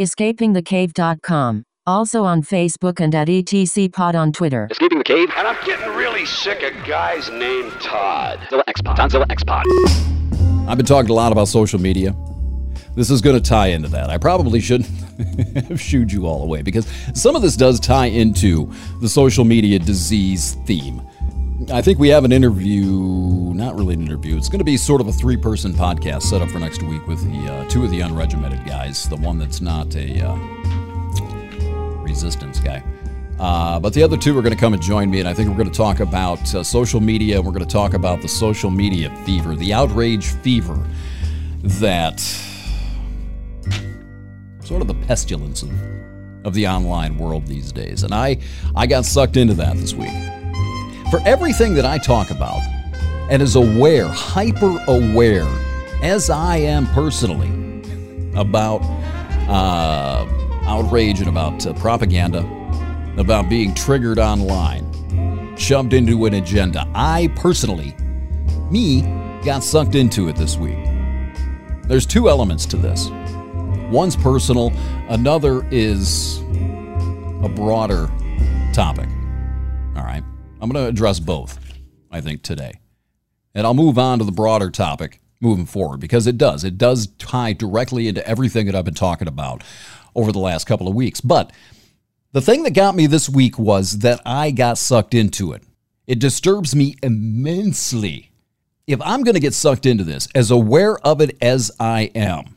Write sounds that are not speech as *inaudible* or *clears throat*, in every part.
escapingthecave.com. Also on Facebook and at ETCPod on Twitter. Escaping the cave? And I'm getting really sick of guys named Todd. Zilla X-Pod. Tonzilla X-Pod. I've been talking a lot about social media. This is going to tie into that. I probably shouldn't *laughs* have shooed you all away because some of this does tie into the social media disease theme. I think we have an interview, not really an interview. It's going to be sort of a three person podcast set up for next week with the uh, two of the unregimented guys, the one that's not a uh, resistance guy. Uh, but the other two are going to come and join me, and I think we're going to talk about uh, social media. And we're going to talk about the social media fever, the outrage fever that sort of the pestilence of, of the online world these days. And I, I got sucked into that this week. For everything that I talk about, and is aware, hyper aware, as I am personally, about uh, outrage and about uh, propaganda, about being triggered online, shoved into an agenda, I personally, me, got sucked into it this week. There's two elements to this. One's personal, another is a broader topic. All right. I'm going to address both, I think, today. And I'll move on to the broader topic moving forward because it does. It does tie directly into everything that I've been talking about over the last couple of weeks. But the thing that got me this week was that I got sucked into it. It disturbs me immensely. If I'm going to get sucked into this, as aware of it as I am,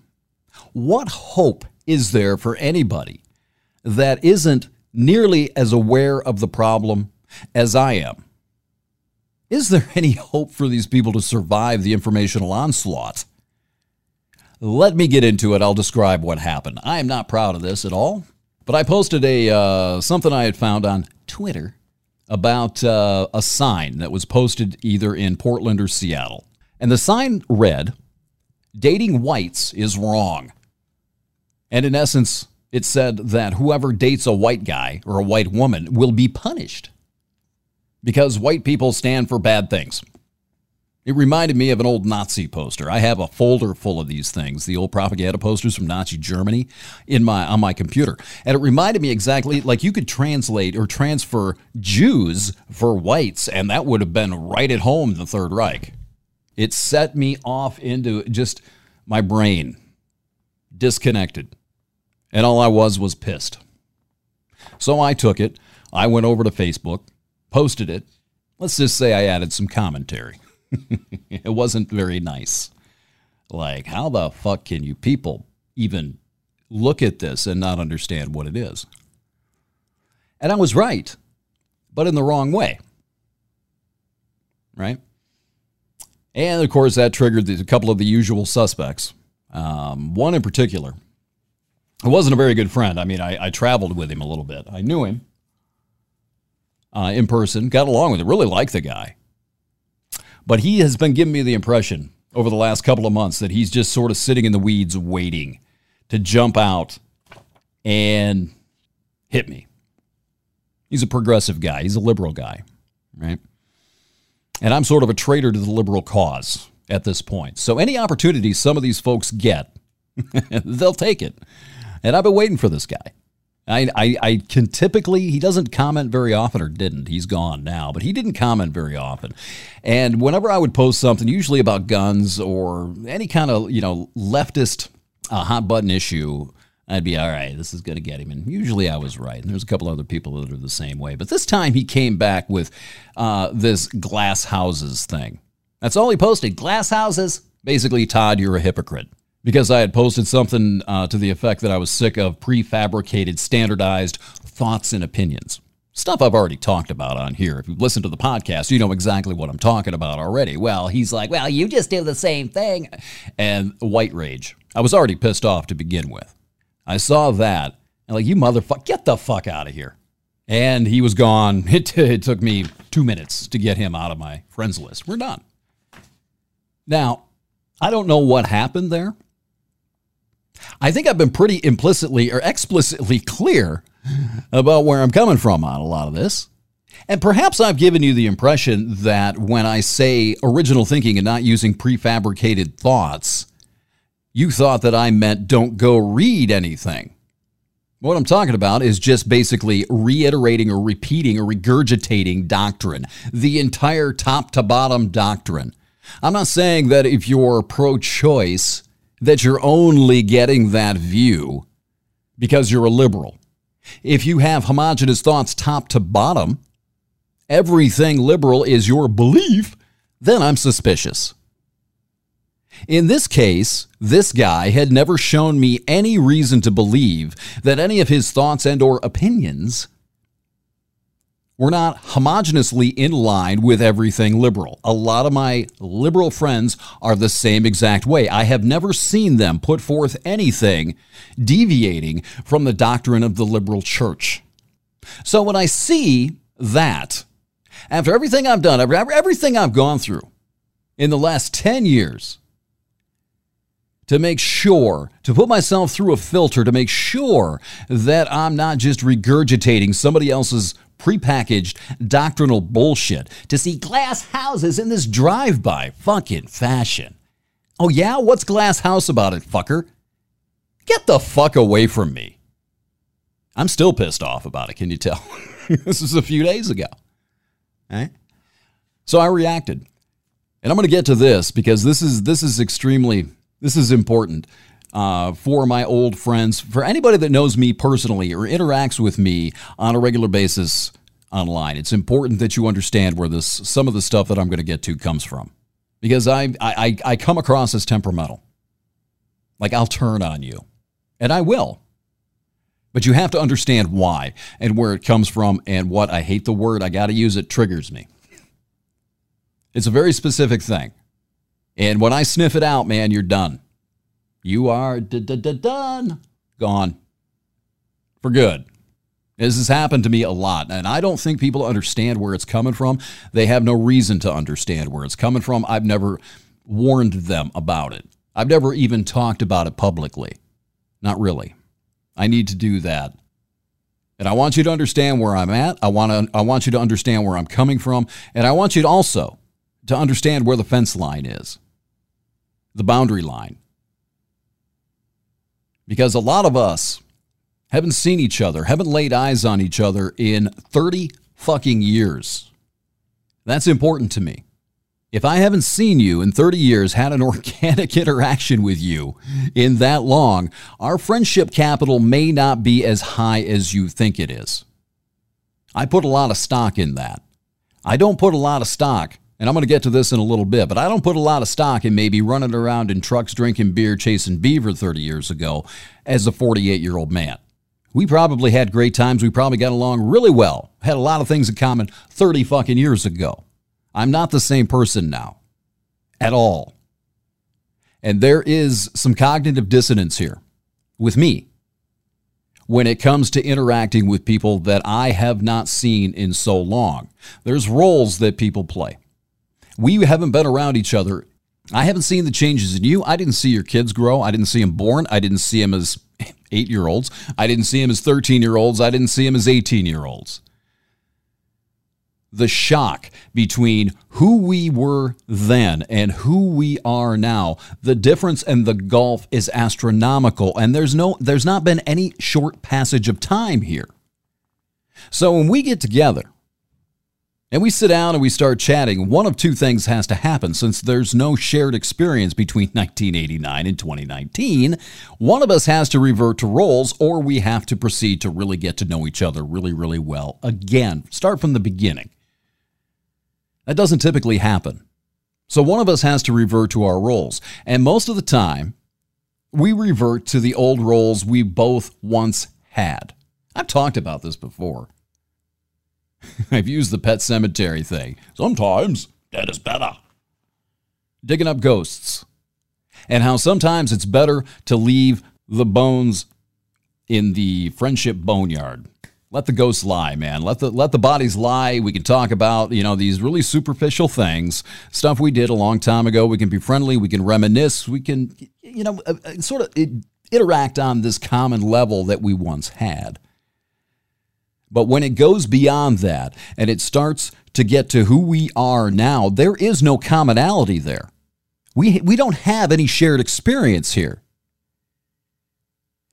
what hope is there for anybody that isn't nearly as aware of the problem as I am? Is there *laughs* any hope for these people to survive the informational onslaught? Let me get into it. I'll describe what happened. I am not proud of this at all, but I posted a uh, something I had found on Twitter about uh, a sign that was posted either in Portland or Seattle, and the sign read, "Dating whites is wrong." And in essence, it said that whoever dates a white guy or a white woman will be punished because white people stand for bad things. It reminded me of an old Nazi poster. I have a folder full of these things, the old propaganda posters from Nazi Germany in my on my computer. And it reminded me exactly like you could translate or transfer Jews for whites and that would have been right at home the Third Reich. It set me off into just my brain disconnected. And all I was was pissed. So I took it, I went over to Facebook, posted it. Let's just say I added some commentary. *laughs* it wasn't very nice. Like, how the fuck can you people even look at this and not understand what it is? And I was right, but in the wrong way. Right? And of course, that triggered a couple of the usual suspects. Um, one in particular I wasn't a very good friend. I mean, I, I traveled with him a little bit. I knew him uh, in person, got along with him, really liked the guy. But he has been giving me the impression over the last couple of months that he's just sort of sitting in the weeds waiting to jump out and hit me. He's a progressive guy, he's a liberal guy, right? And I'm sort of a traitor to the liberal cause at this point. So any opportunity some of these folks get, *laughs* they'll take it. And I've been waiting for this guy. I, I, I, can typically, he doesn't comment very often or didn't. He's gone now, but he didn't comment very often. And whenever I would post something, usually about guns or any kind of, you know, leftist uh, hot button issue, I'd be, all right, this is going to get him. And usually I was right. And there's a couple other people that are the same way. But this time he came back with uh, this glass houses thing. That's all he posted glass houses. Basically, Todd, you're a hypocrite because I had posted something uh, to the effect that I was sick of prefabricated, standardized thoughts and opinions. Stuff I've already talked about on here. If you've listened to the podcast, you know exactly what I'm talking about already. Well, he's like, well, you just do the same thing. And white rage. I was already pissed off to begin with. I saw that and like, you motherfucker, get the fuck out of here. And he was gone. *laughs* It, it took me two minutes to get him out of my friends list. We're done. Now, I don't know what happened there. I think I've been pretty implicitly or explicitly clear about where I'm coming from on a lot of this. And perhaps I've given you the impression that when I say original thinking and not using prefabricated thoughts, you thought that I meant don't go read anything What I'm talking about is just basically reiterating or repeating or regurgitating doctrine, the entire top to bottom doctrine. I'm not saying that if you're pro choice, that you're only getting that view because you're a liberal. If you have homogenous thoughts top to bottom, everything liberal is your belief, then I'm suspicious. In this case, this guy had never shown me any reason to believe that any of his thoughts and or opinions were not homogenously in line with everything liberal. A lot of my liberal friends are the same exact way. I have never seen them put forth anything deviating from the doctrine of the liberal church. So when I see that, after everything I've done, everything I've gone through in the last 10 years, to make sure, to put myself through a filter to make sure that I'm not just regurgitating somebody else's prepackaged doctrinal bullshit to see glass houses in this drive by fucking fashion. Oh, yeah? What's glass house about it, fucker? Get the fuck away from me. I'm still pissed off about it, can you tell? *laughs* this was a few days ago. Right? So I reacted. And I'm going to get to this because this is this is extremely this is important uh, for my old friends, for anybody that knows me personally or interacts with me on a regular basis online. It's important that you understand where this some of the stuff that I'm going to get to comes from, because I I, I come across as temperamental. Like I'll turn on you, and I will. But you have to understand why and where it comes from and what I hate the word. I got to use it triggers me. It's a very specific thing. And when I sniff it out, man, you're done. You are done. Gone. For good. This has happened to me a lot, and I don't think people understand where it's coming from. They have no reason to understand where it's coming from. I've never warned them about it. I've never even talked about it publicly. Not really. I need to do that. And I want you to understand where I'm at. I want to I want you to understand where I'm coming from, and I want you to also to understand where the fence line is the boundary line. Because a lot of us haven't seen each other, haven't laid eyes on each other in 30 fucking years. That's important to me. If I haven't seen you in 30 years, had an *laughs* organic interaction with you in that long, our friendship capital may not be as high as you think it is. I put a lot of stock in that. I don't put a lot of stock and I'm going to get to this in a little bit, but I don't put a lot of stock in maybe running around in trucks, drinking beer, chasing beaver 30 years ago as a 48 year old man. We probably had great times. We probably got along really well, had a lot of things in common 30 fucking years ago. I'm not the same person now at all. And there is some cognitive dissonance here with me when it comes to interacting with people that I have not seen in so long. There's roles that people play we haven't been around each other. I haven't seen the changes in you. I didn't see your kids grow. I didn't see them born. I didn't see them as *laughs* eight year olds. I didn't see them as 13 year olds. I didn't see them as 18 year olds. The shock between who we were then and who we are now, the difference and the gulf is astronomical. And there's no, there's not been any short passage of time here. So when we get together, and we sit down and we start chatting, one of two things has to happen since there's no shared experience between *laughs* 1989 and 2019. One of us has to revert to roles, or we have to proceed to really get to know each other really, really well. Again, start from the beginning. That doesn't typically happen. So one of us has to revert to our roles. And most of the time, we revert to the old roles we both once had. I've talked about this before. *laughs* I've used the pet cemetery thing. Sometimes dead is better. Digging up ghosts. And how sometimes it's better to leave the bones in the friendship boneyard. Let the ghosts lie, man. Let the let the bodies lie. We can talk about, you know, these really superficial things, stuff we did a long time ago. We can be friendly, we can reminisce, we can you know, uh, uh, sort of interact on this common level that we once had. But when it goes beyond that and it starts to get to who we are now, there is no commonality there. We, we don't have any shared experience here.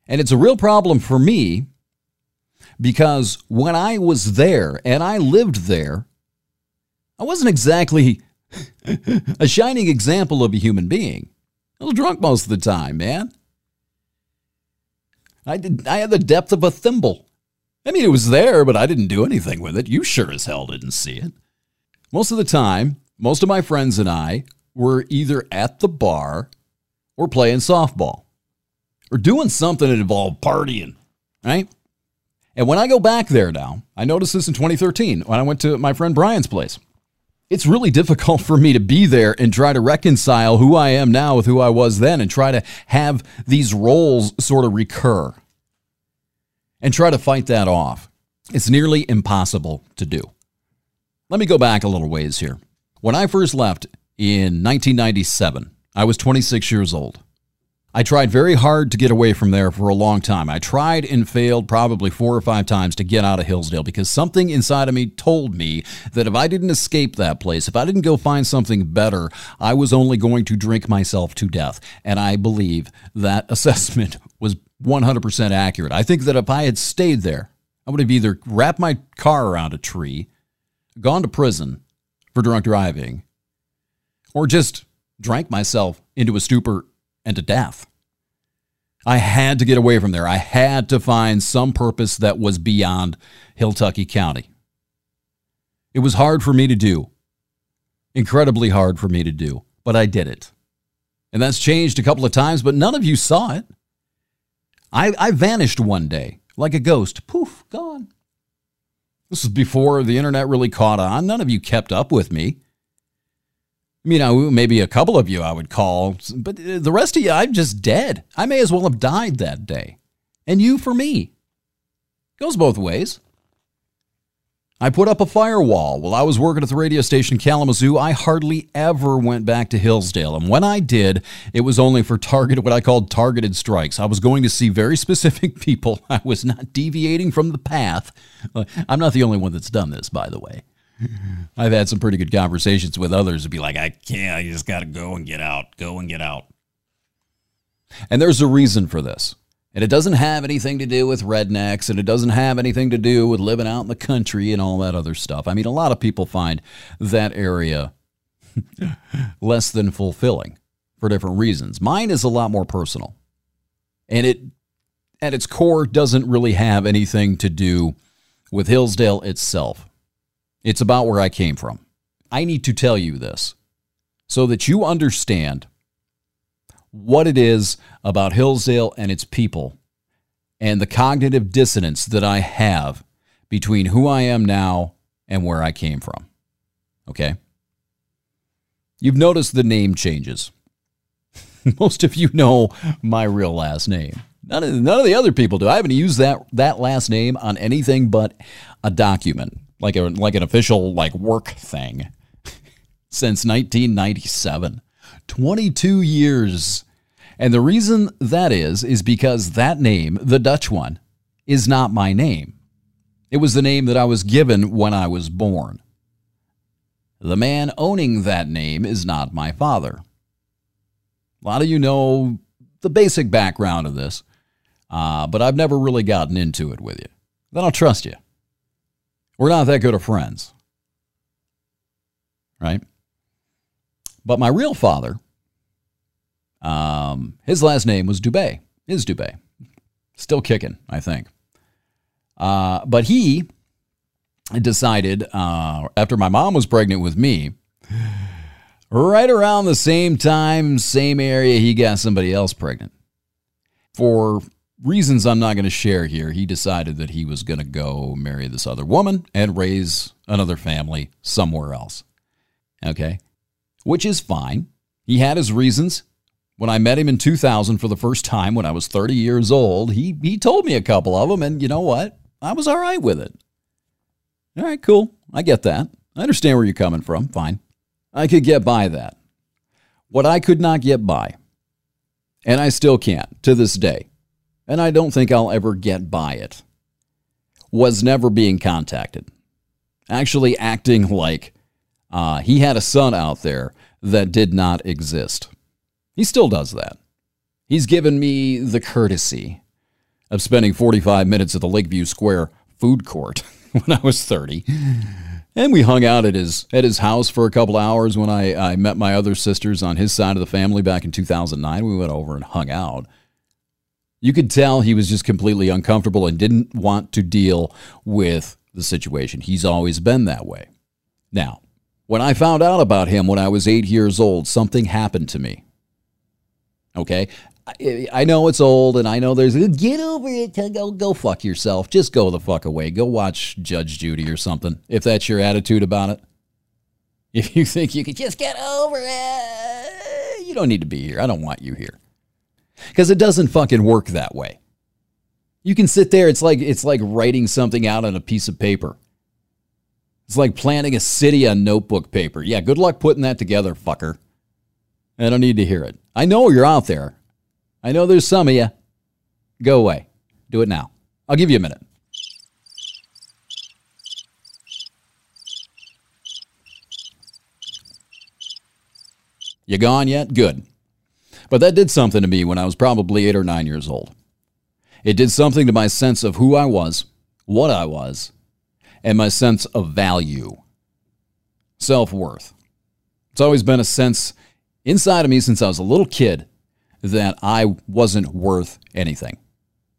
And it's a real problem for me because when I was there and I lived there, I wasn't exactly *laughs* a shining example of a human being. I was drunk most of the time, man. I did I had the depth of a thimble. I mean, it was there, but I didn't do anything with it. You sure as hell didn't see it. Most of the time, most of my friends and I were either at the bar or playing softball or doing something that involved partying, right? And when I go back there now, I noticed this in 2013 when I went to my friend Brian's place. It's really difficult for me to be there and try to reconcile who I am now with who I was then and try to have these roles sort of recur and try to fight that off. It's nearly impossible to do. Let me go back a little ways here. When I first left in 1997, I was 26 years old. I tried very hard to get away from there for a long time. I tried and failed probably four or five times to get out of Hillsdale because something inside of me told me that if I didn't escape that place, if I didn't go find something better, I was only going to drink myself to death. And I believe that *laughs* assessment was 100% accurate. I think that if I had stayed there, I would have either wrapped my car around a tree, gone to prison for drunk driving, or just drank myself into a stupor and to death. I had to get away from there. I had to find some purpose that was beyond Hilltucky County. It was hard for me to do, incredibly hard for me to do, but I did it. And that's changed a couple of times, but none of you saw it. I, I vanished one day like a ghost. Poof, gone. This was before the internet really caught on. None of you kept up with me you know, maybe a couple of you I would call, but the rest of you, I'm just dead. I may as well have died that day. And you for me. Goes both ways. I put up a firewall while I was working at the radio station Kalamazoo. I hardly ever went back to Hillsdale. And when I did, it was only for targeted, what I called targeted strikes. I was going to see very *laughs* specific people. I was not deviating from the path. I'm not the only one that's done this, by the way. I've had some pretty good conversations with others to be like, I can't, I just got to go and get out, go and get out. And there's a reason for this. And it doesn't have anything to do with rednecks and it doesn't have anything to do with living out in the country and all that other stuff. I mean, a lot of people find that area *laughs* less than fulfilling for different reasons. Mine is a lot more personal. And it, at its core, doesn't really have anything to do with Hillsdale itself. It's about where I came from. I need to tell you this so that you understand what it is about Hillsdale and its people and the cognitive dissonance that I have between who I am now and where I came from. Okay? You've noticed the name changes. *laughs* Most of you know my real last name. None of, none of the other people do. I haven't used that, that last name on anything but a document like a like an official like work thing *laughs* since 1997. 22 years. And the reason that is is because that name, the Dutch one, is not my name. It was the name that I was given when I was born. The man owning that name is not my father. A lot of you know the basic background of this, uh, but I've never really gotten into it with you. Then I'll trust you. We're not that good of friends. Right? But my real father, um, his last name was Dubé, is Dubé. Still kicking, I think. Uh, but he decided, uh, after my mom was pregnant with me, right around the same time, same area, he got somebody else pregnant. For reasons I'm not going to share here, he decided that he was going to go marry this other woman and raise another family somewhere else. Okay? Which is fine. He had his reasons. When I met him in 2000 for the first time when I was 30 years old, he, he told me a couple of them, and you know what? I was all right with it. All right, cool. I get that. I understand where you're coming from. Fine. I could get by that. What I could not get by, and I still can't to this day, and I don't think I'll ever get by it, was never being contacted. Actually, acting like uh, he had a son out there that did not exist. He still does that. He's given me the courtesy of spending 45 minutes at the Lakeview Square food court *laughs* when I was 30. And we hung out at his at his house for a couple hours when I, I met my other sisters on his side of the family back in 2009. We went over and hung out. You could tell he was just completely uncomfortable and didn't want to deal with the situation. He's always been that way. Now, when I found out about him when I was eight years old, something happened to me. Okay? I, I know it's old and I know there's get over it. Go, go fuck yourself. Just go the fuck away. Go watch Judge Judy or something if that's your attitude about it. *laughs* If you think you could just get over it, you don't need to be here. I don't want you here. Because it doesn't fucking work that way. You can sit there, it's like it's like writing something out on a piece of paper. It's like planning a city on notebook paper. Yeah, good luck putting that together, fucker. I don't need to hear it. I know you're out there. I know there's some of you. Go away. Do it now. I'll give you a minute. You gone yet? Good. But that did something to me when I was probably eight or nine years old. It did something to my sense of who I was, what I was, and my sense of value, self worth. It's always been a sense inside of me since I was a little kid that I wasn't worth anything.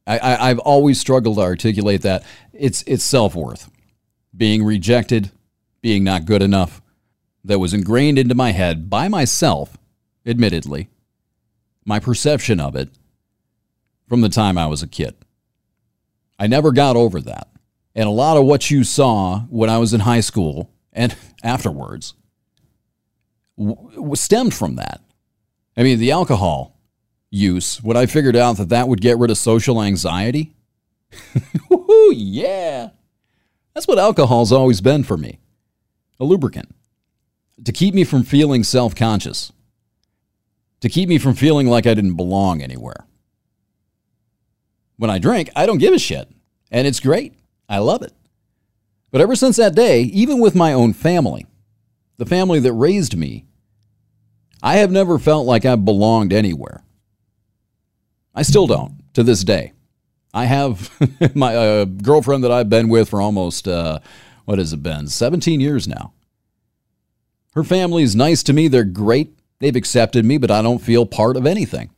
I, have always struggled to articulate that. It's, it's self worth. Being rejected, being not good enough, that was ingrained into my head by myself, admittedly, my perception of it from the time I was a kid. I never got over that. And a lot of what you saw when I was in high school and *laughs* afterwards w- stemmed from that. I mean, the alcohol use, when I figured out that that would get rid of social anxiety, *laughs* yeah. That's what alcohol's always been for me a lubricant to keep me from feeling self conscious, to keep me from feeling like I didn't belong anywhere. When I drink, I don't give a shit, and it's great. I love it. But ever since that day, even with my own family, the family that raised me, I have never felt like I belonged anywhere. I still don't to this day. I have *laughs* my uh, girlfriend that I've been with for almost, uh, what has it been, 17 years now. Her family is nice to me. They're great. They've accepted me, but I don't feel part of anything.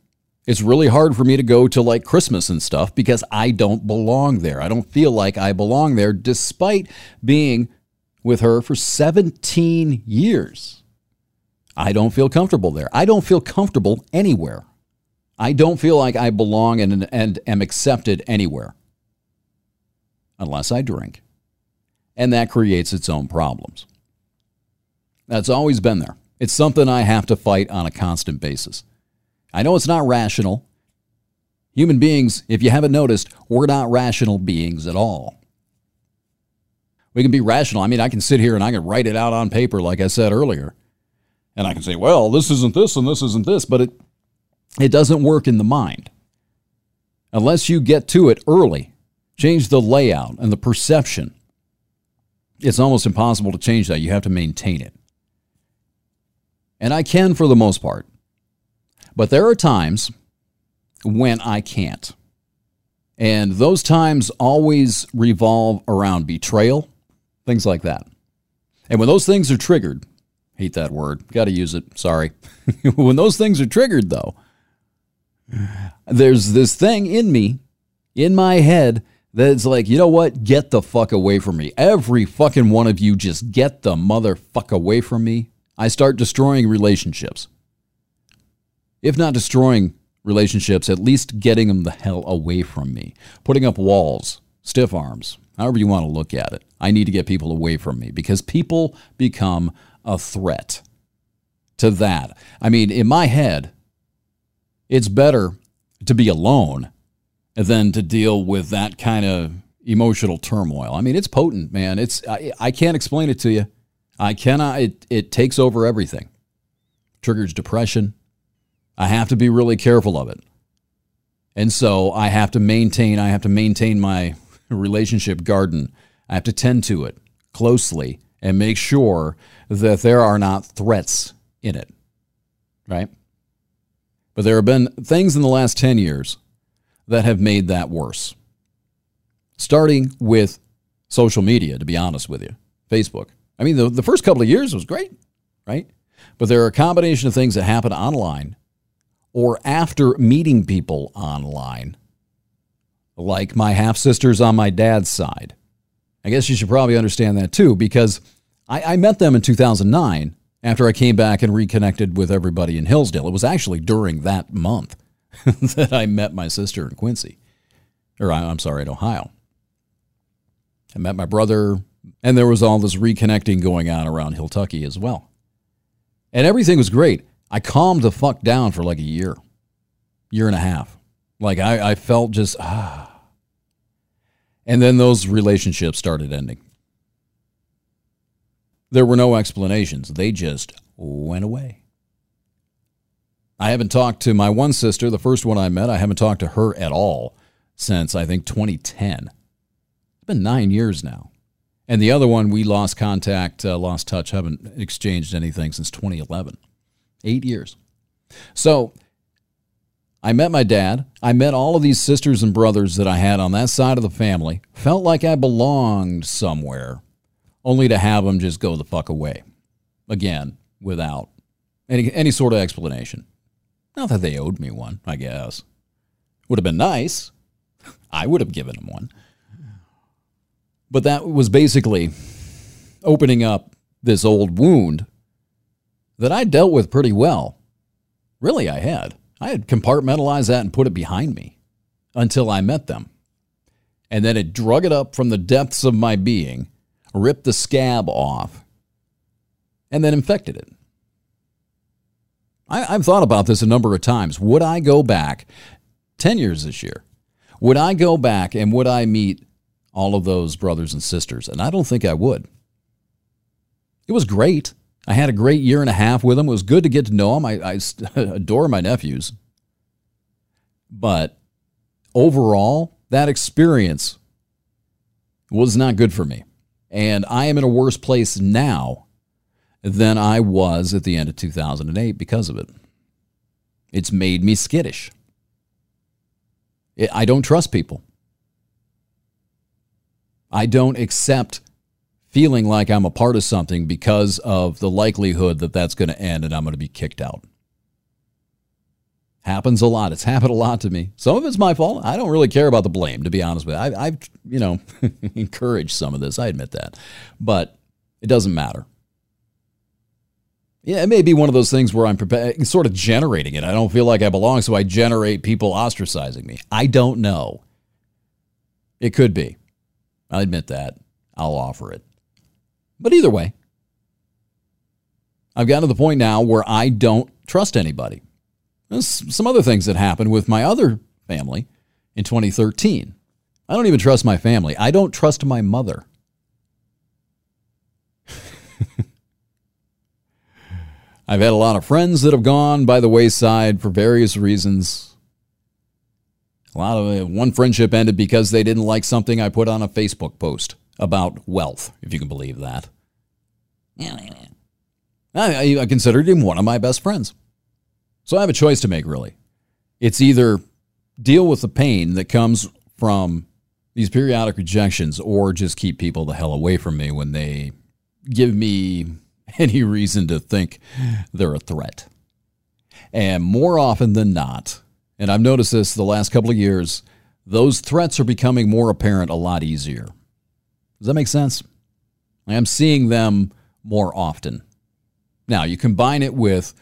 It's really hard for me to go to like Christmas and stuff because I don't belong there. I don't feel like I belong there despite being with her for 17 years. I don't feel comfortable there. I don't feel comfortable anywhere. I don't feel like I belong and, and am accepted anywhere unless I drink. And that creates its own problems. That's always been there. It's something I have to fight on a constant basis. I know it's not rational. Human beings, if you haven't noticed, we're not rational beings at all. We can be rational. I mean, I can sit here and I can write it out on paper, like I said earlier. And I can say, well, this isn't this and this isn't this, but it it doesn't work in the mind. Unless you get to it early, change the layout and the perception, it's almost impossible to change that. You have to maintain it. And I can for the most part. But there are times when I can't. And those times always revolve around betrayal, things like that. And when those things are triggered, hate that word, got to use it, sorry. *laughs* when those things are triggered, though, there's this thing in me, in my head, that's like, you know what? Get the fuck away from me. Every fucking one of you just get the motherfuck away from me. I start destroying relationships. If not destroying relationships, at least getting them the hell away from me. Putting up walls, stiff arms, however you want to look at it. I need to get people away from me because people become a threat to that. I mean, in my head, it's better to be alone than to deal with that kind of emotional turmoil. I mean, it's potent, man. It's I, I can't explain it to you. I cannot. It it takes over everything. Triggers depression. I have to be really careful of it, and so I have to maintain. I have to maintain my *laughs* relationship garden. I have to tend to it closely and make sure that there are not threats in it. Right. But there have been things in the last 10 years that have made that worse. Starting with social media, to be honest with you. Facebook. I mean, the, the first couple of years was great, right? But there are a combination of things that happen online or after meeting people online, like my half sisters on my dad's side. I guess you should probably understand that too, because I, I met them in 2009 after I came back and reconnected with everybody in Hillsdale. It was actually during that month *laughs* that I met my sister in Quincy, or I'm sorry, in Ohio. I met my brother, and there was all this reconnecting going on around Hilltucky as well. And everything was great. I calmed the fuck down for like a year, year and a half. Like I, I felt just, ah. And then those relationships started ending. There were no explanations, they just went away. I haven't talked to my one sister, the first one I met, I haven't talked to her at all since I think 2010. It's been nine years now. And the other one, we lost contact, uh, lost touch, haven't exchanged anything since 2011. Eight years. So I met my dad. I met all of these sisters and brothers that I had on that side of the family. Felt like I belonged somewhere, only to have them just go the fuck away again without any, any sort of explanation. Not that they owed me one, I guess. Would have been nice. I would have given them one. But that was basically opening up this old wound that I dealt with pretty well. Really, I had. I had compartmentalized that and put it behind me until I met them. And then it drug it up from the depths of my being, ripped the scab off, and then infected it. I, have thought about this a number of times. Would I go back 10 years this year? Would I go back and would I meet all of those brothers and sisters, and I don't think I would. It was great. I had a great year and a half with him. It was good to get to know him. I, I *laughs* adore my nephews. But overall, that experience was not good for me. And I am in a worse place now than I was at the end of 2008 because of it. It's made me skittish. I don't trust people. I don't accept feeling like I'm a part of something because of the likelihood that that's going to end and I'm going to be kicked out. Happens a lot. It's *laughs* happened a lot to me. Some of it's my fault. I don't really care about the blame, to be honest with you. I, have you know, *laughs* encouraged some of this. I admit that, but it doesn't matter. Yeah, it may be one of those things where I'm prepared, sort of generating it. I don't feel like I belong, so I generate people ostracizing me. I don't know. It could be. I'll admit that. I'll offer it. But either way, I've gotten to the point now where I don't trust anybody. There's some other things that happened with my other family in 2013. I don't even trust my family. I don't trust my mother. *laughs* I've had a lot of friends that have gone by the wayside for various reasons. A lot of uh, one friendship ended because they didn't like something I put on a Facebook post about wealth, if you can believe that. I, I considered him one of my best friends. So I have a choice to make, really. It's either deal with the pain that comes from these periodic rejections or just keep people the hell away from me when they give me *laughs* any reason to think they're a threat. And more often than not, and I've noticed this the last couple of years, those threats are becoming more apparent a lot easier. Does that make sense? I am seeing them more often. Now, you combine it with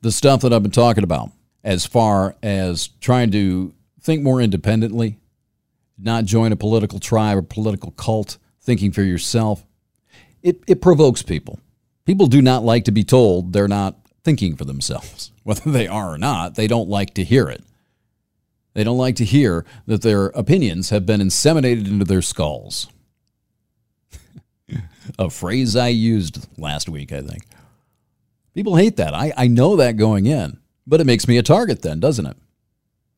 the stuff that I've been talking about as far as trying to think more independently, not join a political tribe or political cult, thinking for yourself. It, it provokes people. People do not like to be told they're not thinking for themselves. *laughs* Whether they are or not, they don't like to hear it. They don't like to hear that their opinions have been inseminated into their skulls. A phrase I used last week, I think. People hate that. I, I know that going in, but it makes me a target then, doesn't it?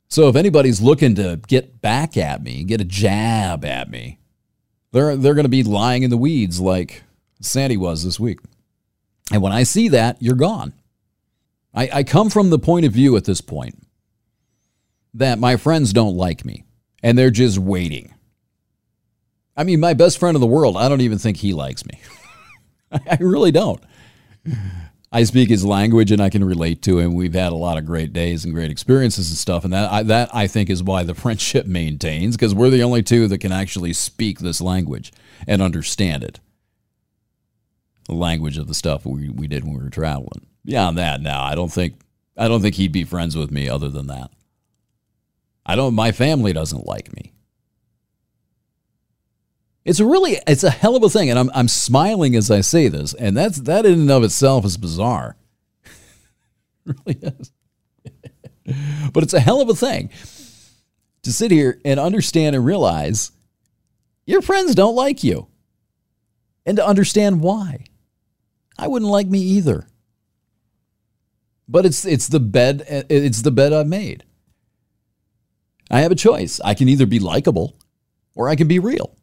So if anybody's looking to get back at me, get a jab at me, they're, they're going to be lying in the weeds like Sandy was this week. And when I see that, you're gone. I, I come from the point of view at this point that my friends don't like me and they're just waiting. I mean, my best friend in the world, I don't even think he likes me. *laughs* I really don't. I speak his language and I can relate to him. We've had a lot of great days and great experiences and stuff, and that I, that I think is why the friendship maintains because we're the only two that can actually speak this language and understand it. The language of the stuff we, we did when we were traveling. Beyond that, now I don't think I don't think he'd be friends with me other than that. I don't. My family doesn't like me. It's really it's a hell of a thing, and I'm I'm smiling as I say this, and that's that in and of itself is bizarre. *laughs* really is. *laughs* but it's a hell of a thing to sit here and understand and realize your friends don't like you, and to understand why. I wouldn't like me either. But it's it's the bed it's the bed I've made. I have a choice. I can either be likable or I can be real.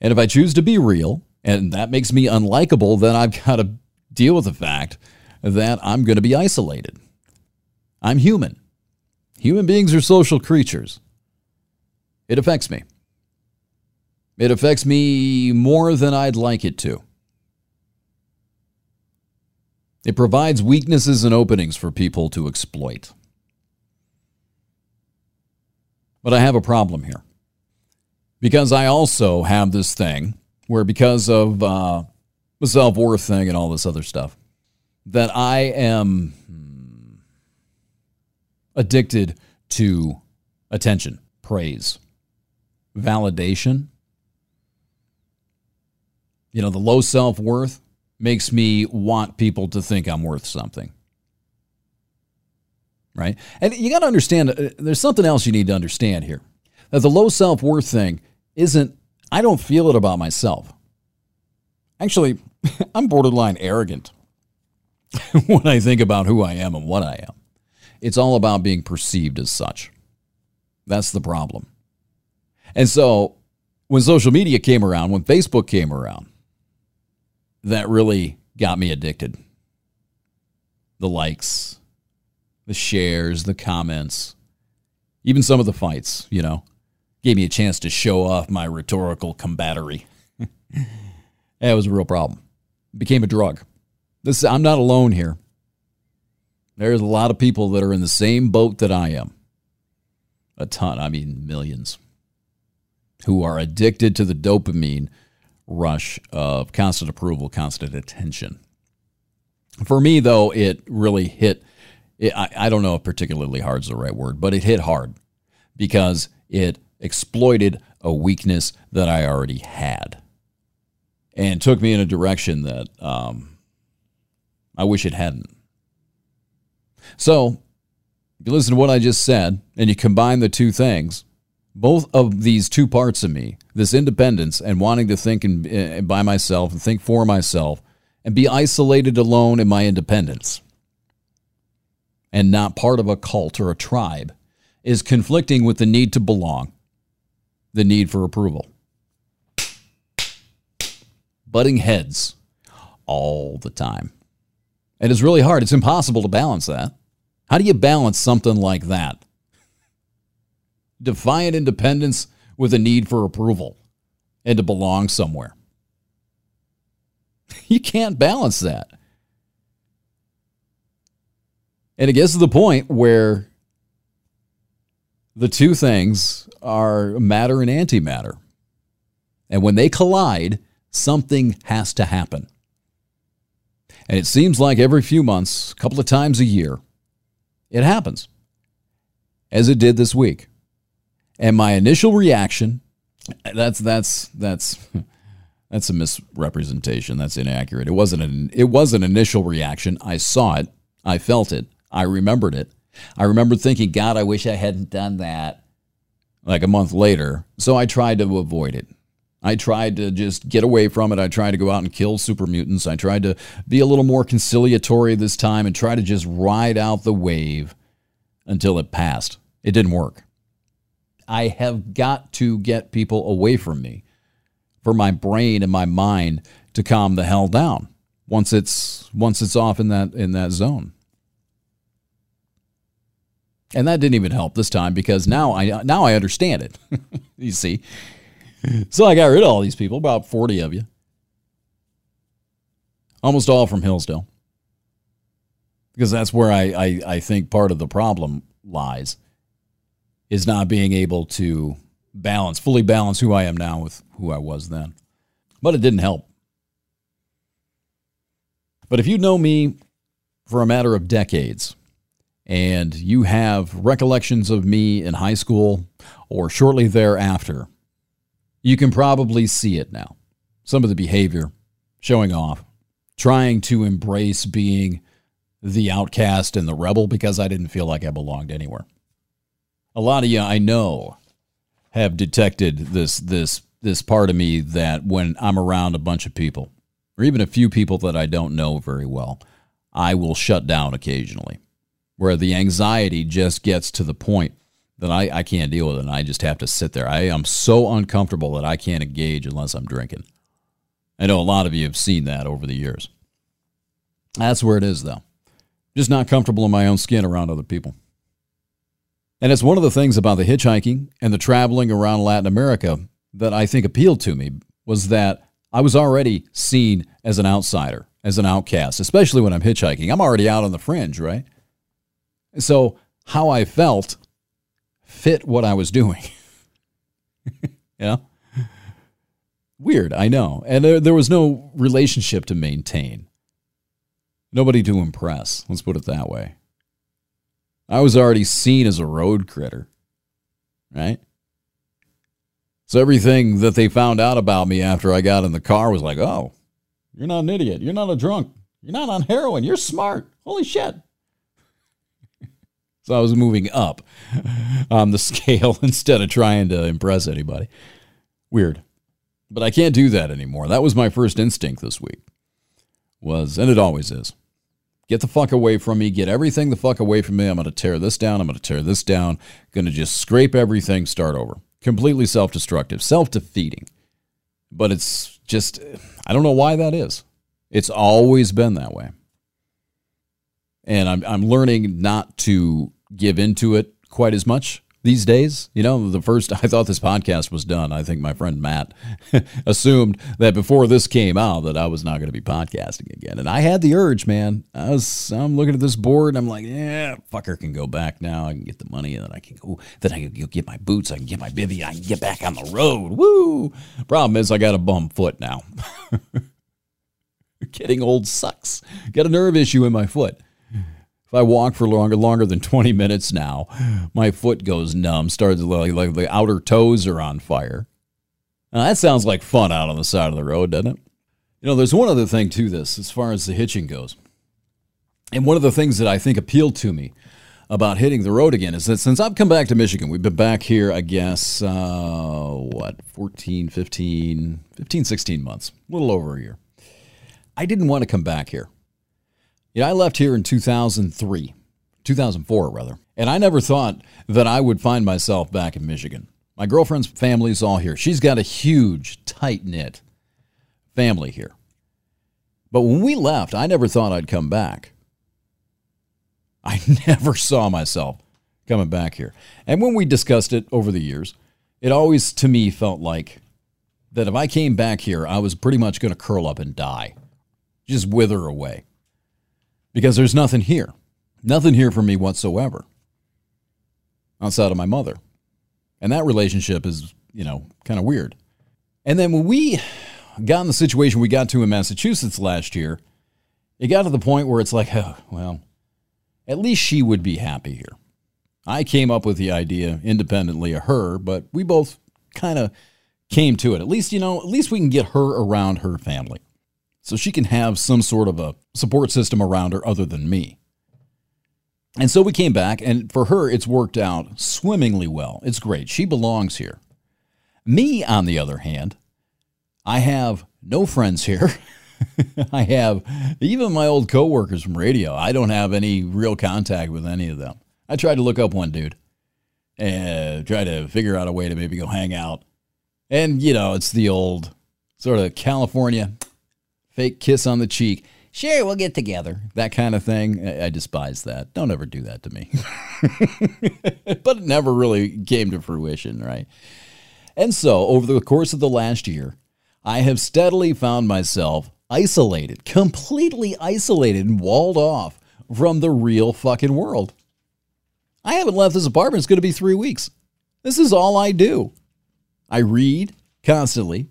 And if I choose to be real and that makes me unlikable, then I've *laughs* got to deal with the fact that I'm going to be isolated. I'm human. Human beings are social creatures. It affects me. It affects me more than I'd like it to. It provides weaknesses and openings for people to exploit. But I have a problem here because I also have this thing where, because of uh, the self worth thing and all this other stuff, that I am hmm, addicted to attention, praise, validation. You know, the low self worth makes me want people to think I'm worth something. Right? And you got to understand uh, there's something else you need to understand here. That the low self worth thing isn't, I don't feel it about myself. Actually, *laughs* I'm borderline arrogant *laughs* when I think about who I am and what I am. It's all about being perceived as such. That's the problem. And so when social media came around, when Facebook came around, that really got me addicted. The likes, the shares, the comments, even some of the fights, you know gave me a chance to show off my rhetorical combattery. *laughs* that was a real problem. It became a drug. This I'm not alone here. There's a lot of people that are in the same boat that I am. A ton, I mean millions, who are addicted to the dopamine rush of constant approval, constant attention. For me, though, it really hit. It, I, I don't know if particularly hard is the right word, but it hit hard because it exploited a weakness that I already had and took me in a direction that um, I wish it hadn't. So, if you listen to what I just said and you combine the two things, both of these two parts of me, this independence and wanting to think in, in, by myself and think for myself and be isolated alone in my independence and not part of a cult or a tribe, is conflicting with the need to belong the need for approval. Butting heads all the time. And it's really hard. It's impossible to balance that. How do you balance something like that? Defiant independence with a need for approval and to belong somewhere. *laughs* You can't balance that. And it gets to the point where the two things are matter and antimatter. And when they collide, something has to happen. And it seems like every few months, a couple of times a year, it happens, as it did this week. And my initial reaction that's that's that's *laughs* that's a misrepresentation. That's inaccurate. It wasn't an it was an initial reaction. I saw it, I felt it, I remembered it, I remember thinking, God, I wish I hadn't done that like a month later. So I tried to avoid it. I tried to just get away from it. I tried to go out and kill super mutants. I tried to be a little more conciliatory this time and try to just ride out the wave until it passed. It didn't work. I have got to get people away from me for my brain and my mind to calm the hell down once it's once it's off in that in that zone. And that didn't even help this time because now I now I understand it. *laughs* you see, so I got rid of all these people, about 40 of you. Almost all from Hillsdale. Because that's where I, I, I think part of the problem lies is not being able to balance, fully balance who I am now with who I was then. But it didn't help. But if you know me for a matter of decades and you have recollections of me in high school or shortly thereafter, you can probably see it now. Some of the behavior, showing off, trying to embrace being the outcast and the rebel because I didn't feel like I belonged anywhere. A lot of you I know have detected this this this part of me that when I'm around a bunch of people or even a few people that I don't know very well, I will shut down occasionally. Where the anxiety just gets to the point that I, I can't deal with it and I just have to sit there. I am so uncomfortable that I can't engage unless I'm drinking. I know a lot of you have seen that over the years. That's where it is, though. Just not comfortable in my own skin around other people. And it's one of the things about the hitchhiking and the traveling around Latin America that I think appealed to me was that I was already seen as an outsider, as an outcast, especially when I'm hitchhiking. I'm already out on the fringe, right? So how I felt fit what I was doing. *laughs* yeah. Weird, I know. And there, there was no relationship to maintain. Nobody to impress, let's put it that way. I was already seen as a road critter, right? So everything that they found out about me after I got in the car was like, oh, you're not an idiot. You're not a drunk. You're not on heroin. You're smart. Holy shit. So I was moving up on *laughs* um, the scale *laughs* instead of trying to impress anybody. Weird. But I can't do that anymore. That was my first instinct this week. Was, and it always is. Get the fuck away from me. Get everything the fuck away from me. I'm going to tear this down. I'm going to tear this down. Going to just scrape everything, start over. Completely self destructive, self defeating. But it's just, I don't know why that is. It's always been that way. And I'm, I'm learning not to give into it quite as much these days. You know, the first *laughs* I thought this podcast was done. I think my friend Matt *laughs* assumed that before this came out that I was not going to be podcasting again. And I had the urge, man. I was I'm looking at this board and I'm like, yeah, fucker can go back now. I can get the money and then I can go then I can go get my boots, I can get my bivy, I can get back on the road. Woo! Problem is I got a bum foot now. *laughs* Getting old sucks. Got a nerve issue in my foot. If I walk for longer longer than 20 minutes now, my foot goes numb, starts like, like the outer toes are on fire. Now, that sounds like fun out on the side of the road, doesn't it? You know, there's one other thing to this as far as the hitching goes. And one of the things that I think appealed to me about hitting the road again is that since I've come back to Michigan, we've been back here, I guess, uh, what, 14, 15, 15, 16 months, a little over a year. I didn't want to come back here. You know, I left here in 2003, 2004 rather, and I never thought that I would find myself back in Michigan. My girlfriend's family is all here. She's got a huge, tight knit family here. But when we left, I never thought I'd come back. I *laughs* never saw myself coming back here. And when we discussed it over the years, it always to me felt like that if I came back here, I was pretty much going to curl up and die, just wither away because there's nothing here. Nothing here for me whatsoever outside of my mother. And that relationship is, you know, kind of weird. And then when we got in the situation we got to in Massachusetts last year, it got to the point where it's like, oh, well, at least she would be happy here. I came up with the idea independently of her, but we both kind of came to it. At least, you know, at least we can get her around her family so she can have some sort of a support system around her other than me. And so we came back, and for her, it's worked out swimmingly well. It's great. She belongs here. Me, on the other hand, I have no friends here. *laughs* I have even my old coworkers from radio. I don't have any real contact with any of them. I tried to look up one dude and try to figure out a way to maybe go hang out. And, you know, it's the old sort of California fake kiss on the cheek. Sure, we'll get together. That kind of thing. I, despise that. Don't ever do that to me. *laughs* but it never really came to fruition, right? And so, over the course of the last year, I have steadily found myself isolated, completely isolated and walled off from the real fucking world. I haven't left this apartment. It's going to be three weeks. This is all I do. I read constantly.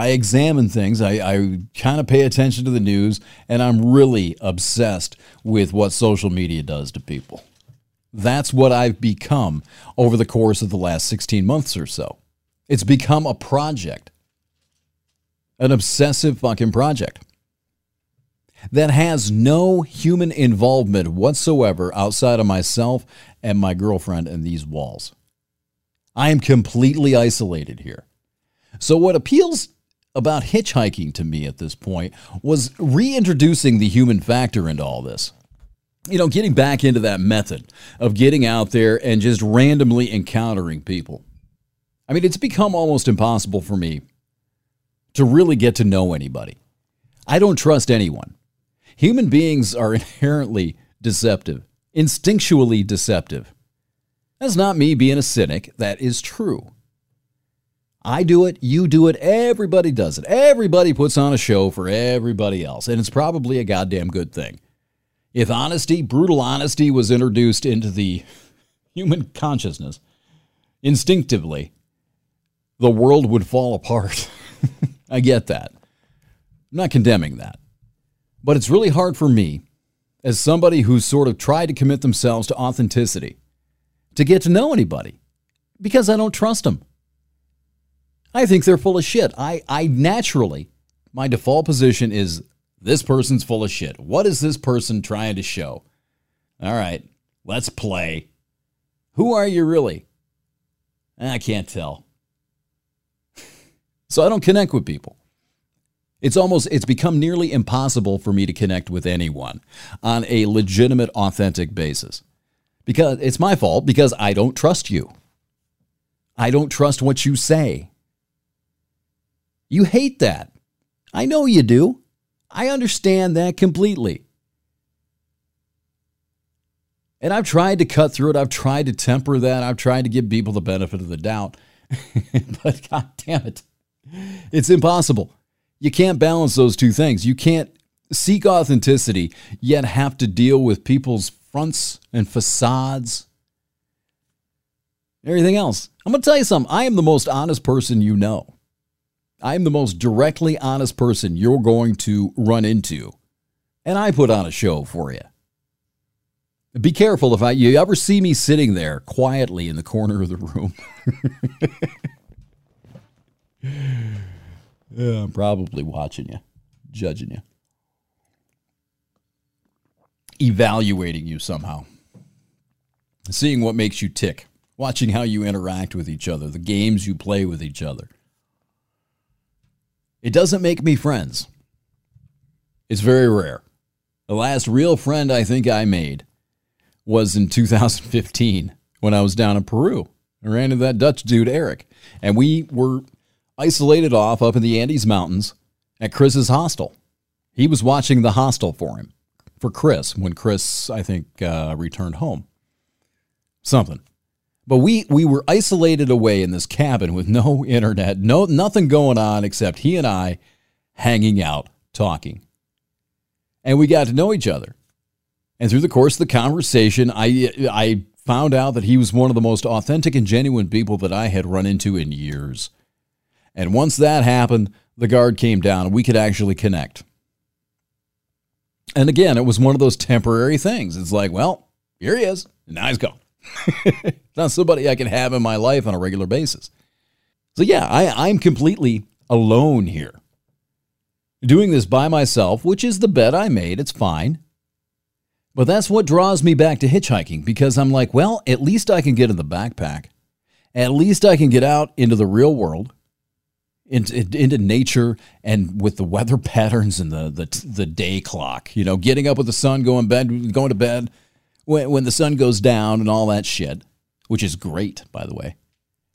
I examine things. I, I kind of pay attention to the news, and I'm really obsessed with what social media does to people. That's what I've become over the course of the last 16 months or so. It's become a project, an obsessive fucking project that has no human involvement whatsoever outside of myself and my girlfriend and these walls. I am completely isolated here. So, what appeals about hitchhiking to me at this point was reintroducing the human factor into all this. You know, getting back into that method of getting out there and just randomly encountering people. I mean, it's become almost impossible for me to really get to know anybody. I don't trust anyone. Human beings are *laughs* inherently deceptive, instinctually deceptive. That's not me being a cynic, that is true. I do it, you do it, everybody does it. Everybody puts on a show for everybody else, and it's probably a goddamn good thing. If honesty, brutal honesty, was introduced into the *laughs* human consciousness instinctively, the world would fall apart. *laughs* I get that. I'm not condemning that. But it's really hard for me, as somebody who's sort of tried to commit themselves to authenticity, to get to know anybody because I don't trust them. I think they're full of shit. I, I naturally, my default position is this person's full of shit. What is this person trying to show? All right, let's play. Who are you really? Eh, I can't tell. *laughs* so I don't connect with people. It's almost it's become nearly impossible for me to connect with anyone on a legitimate authentic basis. Because it's my fault because I don't trust you. I don't trust what you say. You hate that. I know you do. I understand that completely. And I've tried to cut through it. I've tried to temper that. I've tried to give people the benefit of the doubt. *laughs* but god damn it. It's impossible. You can't balance those two things. You can't seek authenticity yet have to deal with people's fronts and facades. Everything else. I'm going to tell you something. I am the most honest person you know. I'm the most directly honest person you're going to run into. And I put on a show for you. Be careful if I, you ever see me sitting there quietly in the corner of the room. *laughs* yeah, I'm probably watching you, judging you, evaluating you somehow, seeing what makes you tick, watching how you interact with each other, the games you play with each other. It doesn't make me friends. It's very rare. The last real friend I think I made was in 2015 when I was down in Peru. I ran into that Dutch dude, Eric, and we were isolated off up in the Andes Mountains at Chris's hostel. He was watching the hostel for him, for Chris, when Chris, I think, uh, returned home. Something. But we we were isolated away in this cabin with no *laughs* internet, no nothing going on except he and I hanging out, talking. And we got to know each other. And through the course of the conversation, I I found out that he was one of the most authentic and genuine people that I had run into in years. And once that happened, the guard came down and we could actually connect. And again, it was one of those temporary things. It's like, well, here he is. And now he's gone. Not somebody I can have in my life on a regular basis. So, yeah, I, I'm completely alone here. Doing this by myself, which is the bet I made, it's fine. But that's what draws me back to hitchhiking because I'm like, well, at least I can get in the backpack. At least I can get out into the real world, into, into nature, and with the weather *laughs* patterns and the, the the day clock. You know, getting up with the sun, going bed, going to bed, when, when the sun goes down and all that shit, which is great, by the way.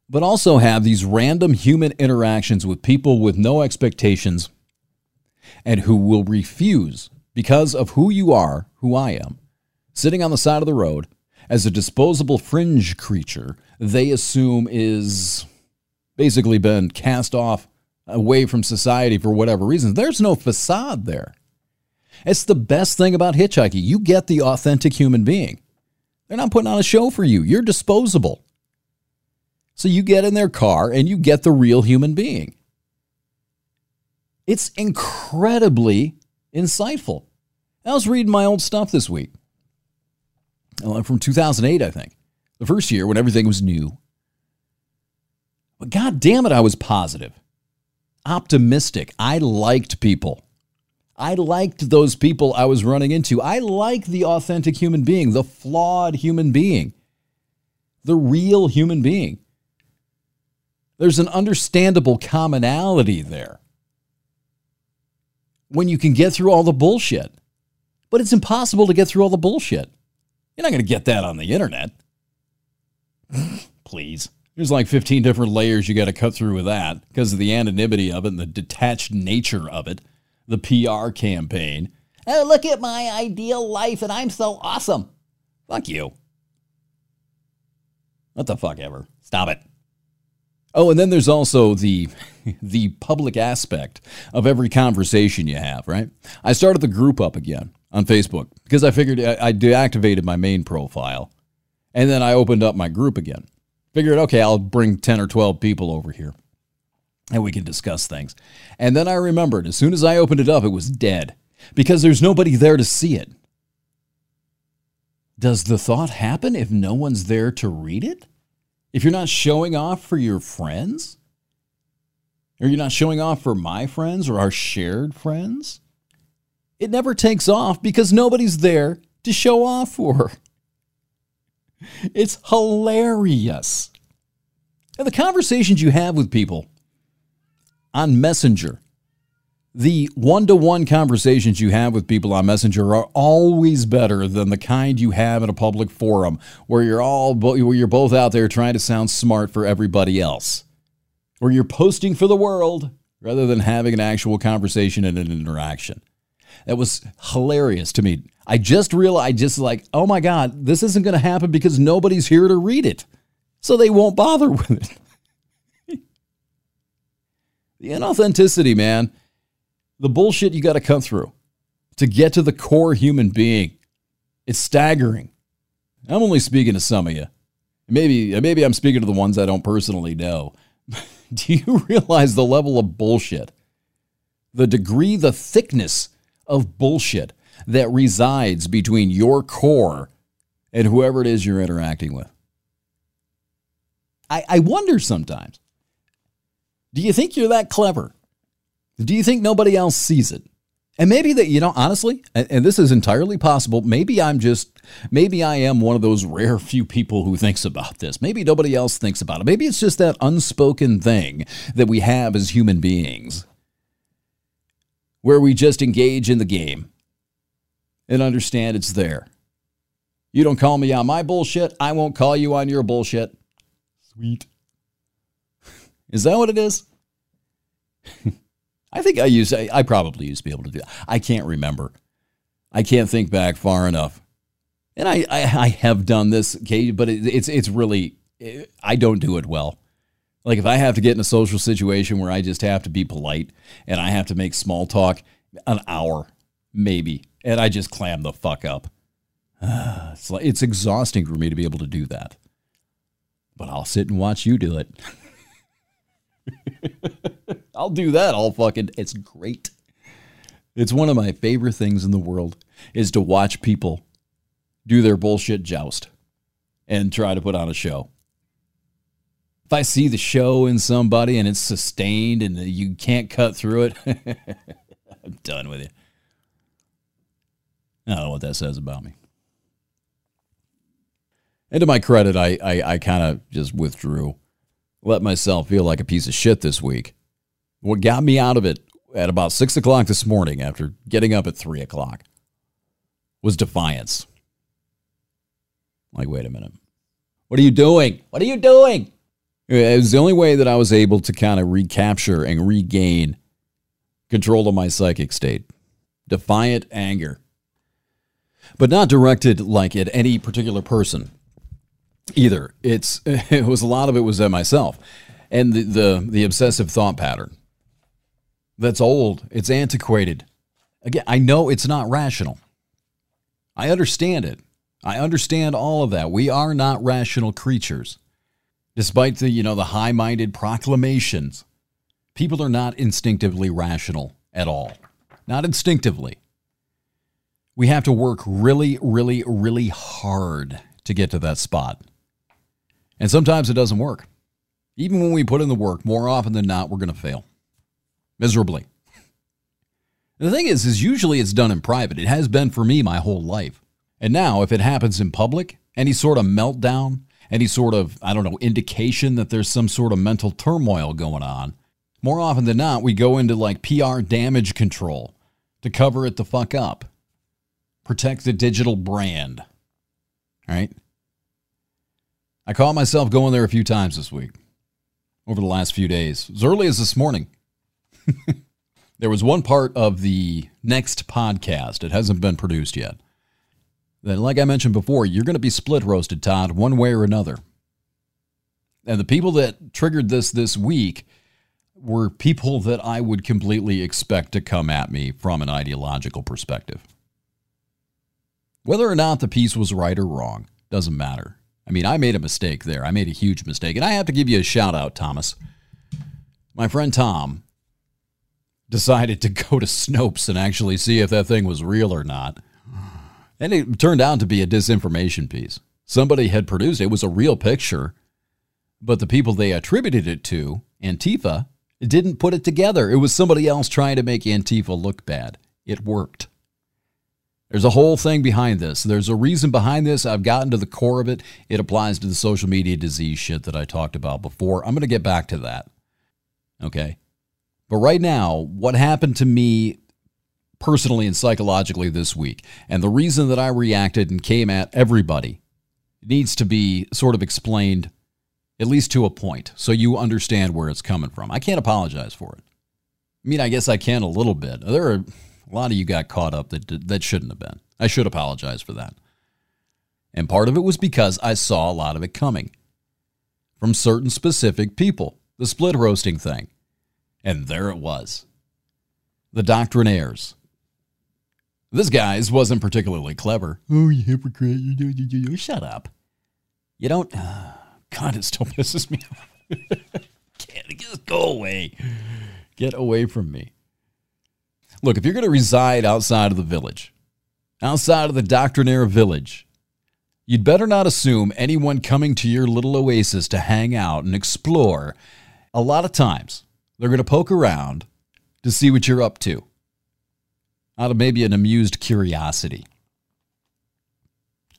But also have these random human interactions with people with no expectations and who will refuse, because of who you are, who I am, sitting on the side of the road as a disposable fringe creature they assume is basically been cast off away from society for whatever reason. There's no facade there. It's the best thing about hitchhiking. You get the authentic human being. They're not putting on a show for you. You're disposable. So you get in their car and you get the real human being. It's incredibly insightful. I was reading my old stuff this week uh, from 2008, I think, the first year when everything was new. But God damn it, I was positive, optimistic. I liked people. I liked those people I was running into. I like the authentic human being, the flawed human being, the real human being. There's an understandable commonality there when you can get through all the bullshit. But it's impossible to get through all the bullshit. You're not going to get that on the internet. *laughs* Please. There's like 15 different layers you got to cut through with that because of the anonymity of it and the detached nature of it, the PR campaign. Oh, look at my ideal life and I'm so awesome. Fuck you. What the fuck ever. Stop it. Oh, and then there's also the *laughs* the public aspect of every conversation you have, right? I started the group up again on Facebook because I figured I, deactivated my main profile and then I opened up my group again. Figured, okay, I'll bring 10 or 12 people over here and we can discuss things. And then I remembered as soon as I opened it up, it was dead because there's nobody there to see it. Does the thought happen if no one's there to read it? If you're not showing off for your friends? Or you're not showing off for my friends or our shared friends? It never takes off because nobody's there to show off for. *laughs* It's hilarious. And the conversations you have with people on Messenger, the one to one conversations you have with people on Messenger are always better than the kind you have in a public forum where you're all where you're both out there trying to sound smart for everybody else. Where you're posting for the world rather than having an actual conversation and an interaction. That was hilarious to me. I just realized, just like, oh my God, this isn't going to happen because nobody's here to read it. So they won't bother *laughs* with it. The inauthenticity, man the bullshit you got to cut through to get to the core human being. It's staggering. I'm only speaking to some of you. Maybe, maybe I'm speaking to the ones I don't personally know. *laughs* Do you realize the level of bullshit, the degree, the thickness of bullshit that resides between your core and whoever it is you're interacting with? I, I wonder sometimes do you think you're that clever? Do you think nobody else sees it? And maybe that, you know, honestly, and, and, this is entirely possible. Maybe I'm just, maybe I am one of those rare few people who thinks about this. Maybe nobody else thinks about it. Maybe it's just that unspoken thing that we have as human beings where we just engage in the game and understand it's there. You don't call me on my bullshit, I won't call you on your bullshit. Sweet. Is that what it is? *laughs* I think I used, I, I probably used to be able to do that. I can't remember. I can't think back far enough. And I, I, I have done this, okay, but it, it's, it's really, I don't do it well. Like if I have to get in a social situation where I just have to be polite and I have to make small talk, an hour maybe, and I just clam the fuck up. *sighs* It's like it's exhausting for me to be able to do that. But I'll sit and watch you do it. *laughs* *laughs* I'll do that all fucking it's great. It's one of my favorite things in the world is to watch people do their bullshit joust and try to put on a show. If I see the show in somebody and it's sustained and you can't cut through it, *laughs* I'm done with you. I don't know what that says about me. And to my credit, I I, I kind of just withdrew let myself feel like a piece of shit this week. What got me out of it at about six o'clock this morning after getting up at three o'clock was defiance. Like, wait a minute. What are you doing? What are you doing? It was the only way that I was able to kind of recapture and regain control of my psychic state. Defiant anger. But not directed like at any particular person either. It's *laughs* it was a lot of it was myself. and the, the, the obsessive thought pattern. That's old, it's antiquated. Again, I know it's not rational. I understand it. I understand all of that. We are not rational creatures. Despite the, you know, the high-minded proclamations, people are not instinctively rational at all. Not instinctively. We have to work really, really, really hard to get to that spot. And sometimes it doesn't work. Even when we put in the work, more often than not, we're going to fail miserably. The thing is, is usually it's done in private. It has been for me my whole life. And now, if it happens in public, any sort of meltdown, any sort of, I don't know, indication that there's some sort of mental turmoil going on, more often than not, we go into like PR damage control to cover it the fuck up, protect the digital brand. Right? I caught myself going there a few times this week, over the last few days, as early as this morning. *laughs* there was one part of the next podcast, it hasn't been produced yet. That, like I mentioned before, you're going to be split roasted, Todd, one way or another. And the people that triggered this this week were people that I would completely expect to come at me from an ideological perspective. Whether or not the piece was right or wrong doesn't matter. I mean, I made a mistake there. I made a huge mistake. And I have to give you a shout out, Thomas. My friend Tom decided to *laughs* go to Snopes and actually see if that thing was real or not. And it turned out to be a disinformation piece. Somebody had produced it, was a real picture, but the people they attributed it to, Antifa, didn't put it together. It was somebody else trying to make Antifa look bad. It worked. There's a whole thing behind this. There's a reason behind this. I've gotten to the core of it. It applies to the social media disease shit that I talked about before. I'm going to get back to that. Okay. But right now, what happened to me personally and psychologically this week, and the reason that I reacted and came at everybody needs to be sort of explained, at least to a point, so you understand where it's coming from. I can't apologize for it. I mean, I guess I can a little bit. There are a lot of you got caught up that that shouldn't have been. I should apologize for that. And part of it was because I saw a lot of it coming from certain specific people. The split roasting thing. And there it was. The doctrinaires. This guy's wasn't particularly clever. Oh, you hypocrite. You, you, you, you. Shut up. You don't. Uh, God, it still *laughs* pisses me off. Can't just go away. Get away from me. Look, if you're going to reside outside of the village, outside of the doctrinaire village, you'd better not assume anyone coming to your little oasis to hang out and explore. A lot of times, they're going to poke around to see what you're up to out of maybe an amused curiosity.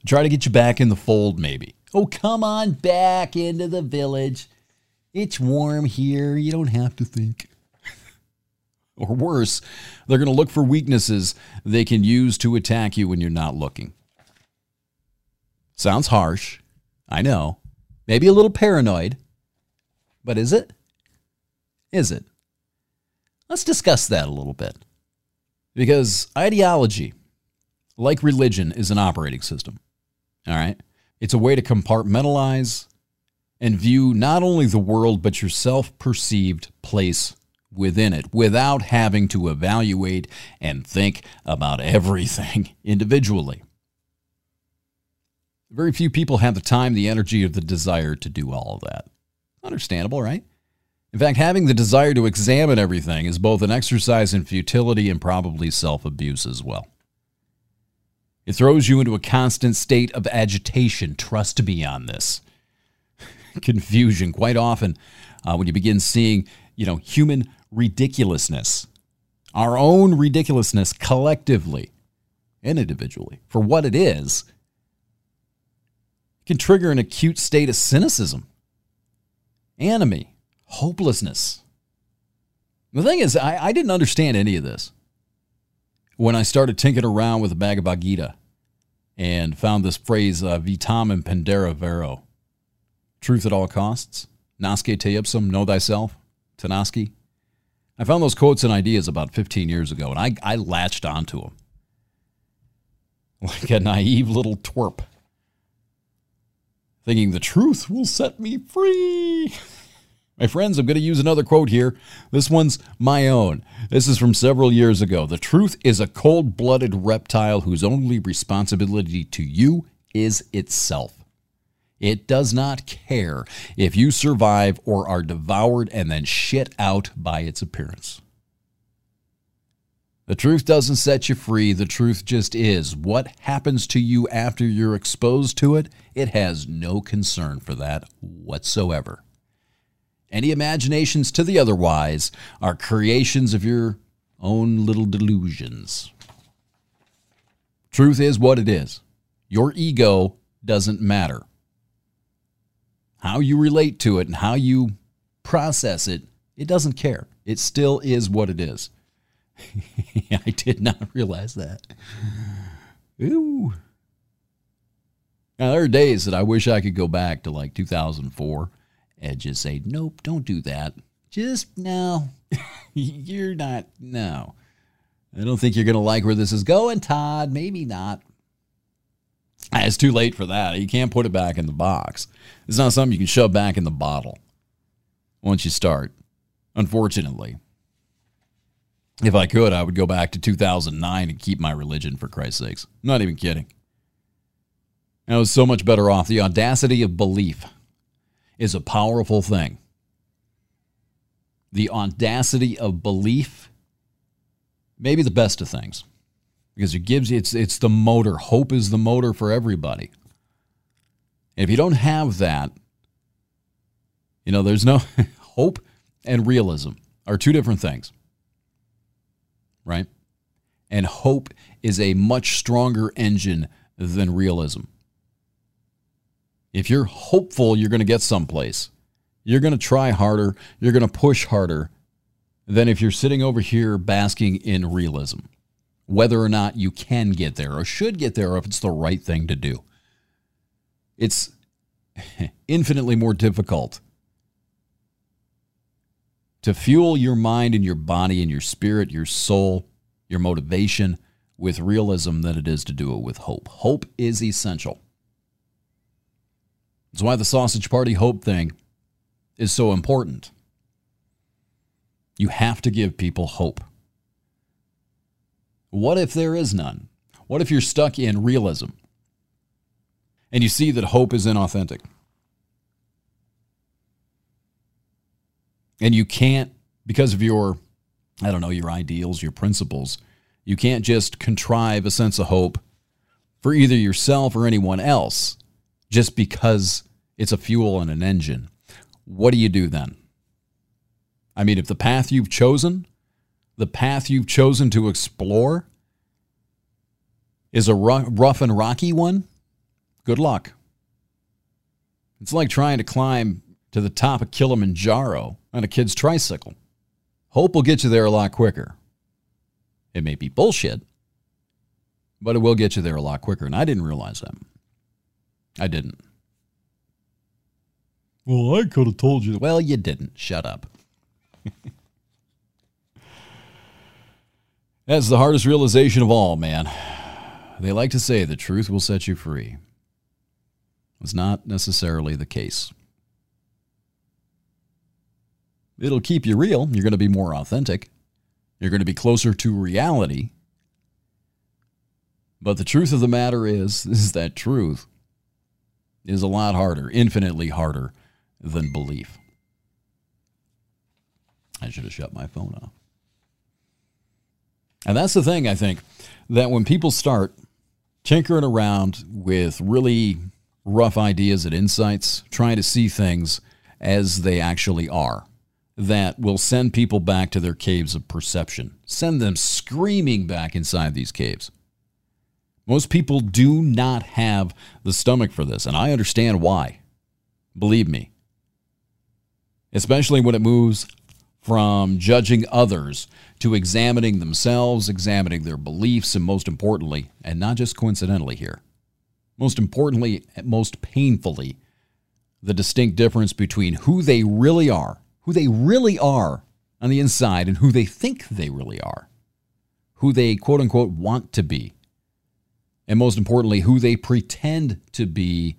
Try to get you back in the fold, maybe. Oh, come on back into the village. It's warm here. You don't have to think. Or worse, they're going to look for weaknesses they can use to attack you when you're not looking. Sounds harsh. I know. Maybe a little paranoid. But is it? is it? Let's discuss that a little bit. Because ideology, like religion, is an operating system. All right? It's a way to compartmentalize and view not only the world, but your self perceived place within it without having to evaluate and think about everything *laughs* individually. Very few people have the time, the energy, or the desire to do all of that. Understandable, right? In fact, having the desire to examine everything is both an exercise in futility and probably self abuse as well. It throws you into a constant state of agitation. Trust me on this. *laughs* Confusion. Quite often, uh, when you begin seeing, you know, human ridiculousness, our own ridiculousness collectively and individually for what it is, can trigger an acute state of cynicism, enemy, hopelessness. The thing is, I, I didn't understand any of this when I started tinkering around with the Bhagavad Gita and found this phrase, uh, vitam impendere vero, truth at all costs, nasce te ipsum, know thyself, tenaski. I found those quotes and ideas about 15 years ago, and I, I latched onto them like a naive little twerp, thinking the truth will set me free. My friends, I'm going to use another quote here. This one's my own. This is from several years ago. The truth is a cold blooded reptile whose only responsibility to you is itself. It does not care if you survive or are devoured and then shit out by its appearance. The truth doesn't set you free. The truth just is. What happens to you after you're exposed to it, it has no concern for that whatsoever. Any imaginations to the otherwise are creations of your own little delusions. Truth is what it is. Your ego doesn't matter. How you relate to it and how you process it, it doesn't care. It still is what it is. *laughs* I did not realize that. Ooh. Now, there are days that I wish I could go back to like 2004 and just say, nope, don't do that. Just no. *laughs* you're not, no. I don't think you're going to like where this is going, Todd. Maybe not. Ah, it's too late for that. You can't put it back in the box. It's not something you can shove back in the bottle once you start, unfortunately. If I could, I would go back to 2009 and keep my religion, for Christ's sakes. I'm not even kidding. I was so much better off. The audacity of belief is a powerful thing. The audacity of belief, maybe the best of things, because it gives you, it's, it's the motor. Hope is the motor for everybody. And if you don't have that, you know, there's no *laughs* hope and realism are two different things, right? And hope is a much stronger engine than realism. If you're hopeful you're going to get someplace, you're going to try harder, you're going to push harder than if you're sitting over here basking in realism, whether or not you can get there or should get there or if it's the right thing to do. It's *laughs* infinitely more difficult to fuel your mind and your body and your spirit, your soul, your motivation with realism than it is to do it with hope. Hope is essential. That's why the sausage party hope thing is so important. You have to give people hope. What if there is none? What if you're stuck in realism and you see that hope is inauthentic? And you can't, because of your, I don't know, your ideals, your principles, you can't just contrive a sense of hope for either yourself or anyone else just because it's a fuel and an engine. What do you do then? I mean, if the path you've chosen, the path you've chosen to explore, is a rough and rocky one, good luck. It's like trying to climb to the top of Kilimanjaro on a kid's tricycle. Hope will get you there a lot quicker. It may be bullshit, but it will get you there a lot quicker. And I didn't realize that. I didn't. Well, I could have told you. Well, you didn't. Shut up. *laughs* That's the hardest realization of all, man. They like to say the truth will set you free. It's not necessarily the case. It'll keep you real. You're going to be more authentic. You're going to be closer to reality. But the truth of the matter is, *laughs* is that truth is a lot harder, infinitely harder than belief. I should have shut my phone off. And that's the thing, I think, that when people start tinkering around with really rough ideas and insights, trying to see things as they actually are, that will send people back to their caves of perception, send them screaming back inside these caves. Most people do not have the stomach for this, and I understand why. Believe me, especially when it moves from judging others to examining themselves, examining their beliefs, and most importantly, and not just coincidentally here, most importantly, most painfully, the distinct difference between who they really are, who they really are on the inside, and who they think they really are, who they quote unquote want to be, and most importantly, who they pretend to be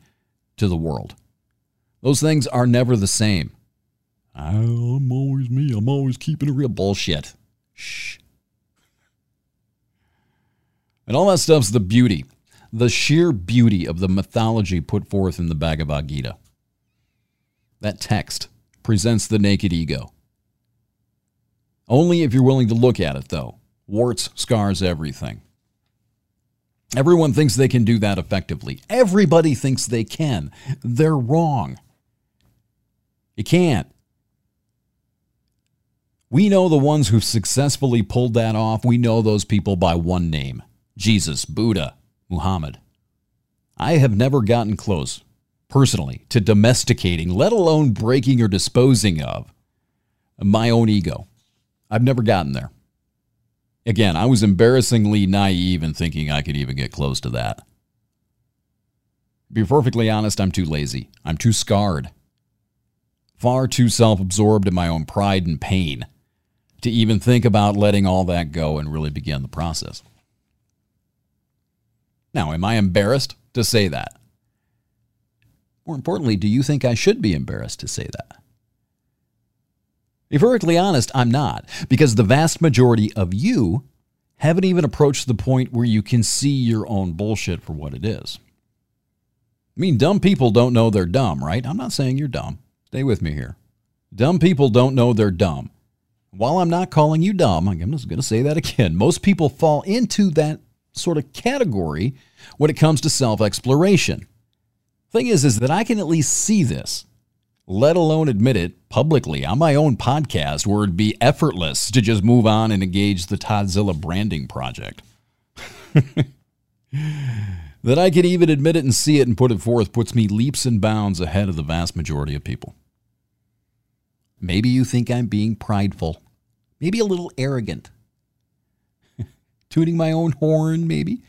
to the world. Those things are never the same. I'm always me. I'm always keeping it real. Bullshit. Shh. And all that stuff's the beauty, the sheer beauty of the mythology put forth in the Bhagavad Gita. That text presents the naked ego. Only if you're willing to look at it, though. Warts, scars, everything. Everyone thinks they can do that effectively. Everybody thinks they can. They're wrong. You can't. We know the ones who've successfully pulled that off. We know those people by one name Jesus, Buddha, Muhammad. I have never gotten close, personally, to domesticating, let alone breaking or disposing of, my own ego. I've never gotten there. Again, I was embarrassingly naive in thinking I could even get close to that. be perfectly honest, I'm too lazy. I'm too scarred. Far too self absorbed in my own pride and pain to even think about letting all that go and really begin the process. Now, am I embarrassed to say that? More importantly, do you think I should be embarrassed to say that? Be perfectly honest, I'm not, because the vast majority of you haven't even approached the point where you can see your own bullshit for what it is. I mean, dumb people don't know they're dumb, right? I'm not saying you're dumb. Stay with me here. Dumb people don't know they're dumb. While I'm not calling you dumb, I'm just going to say that again. Most people fall into that sort of category when it comes to self exploration. Thing is, is that I can at least see this let alone admit it publicly on my own podcast where it'd be effortless to just move on and engage the Toddzilla branding project. *laughs* that I can even admit it and see it and put it forth puts me leaps and bounds ahead of the vast majority of people. Maybe you think I'm being prideful, maybe a little arrogant. *laughs* Tooting my own horn, maybe.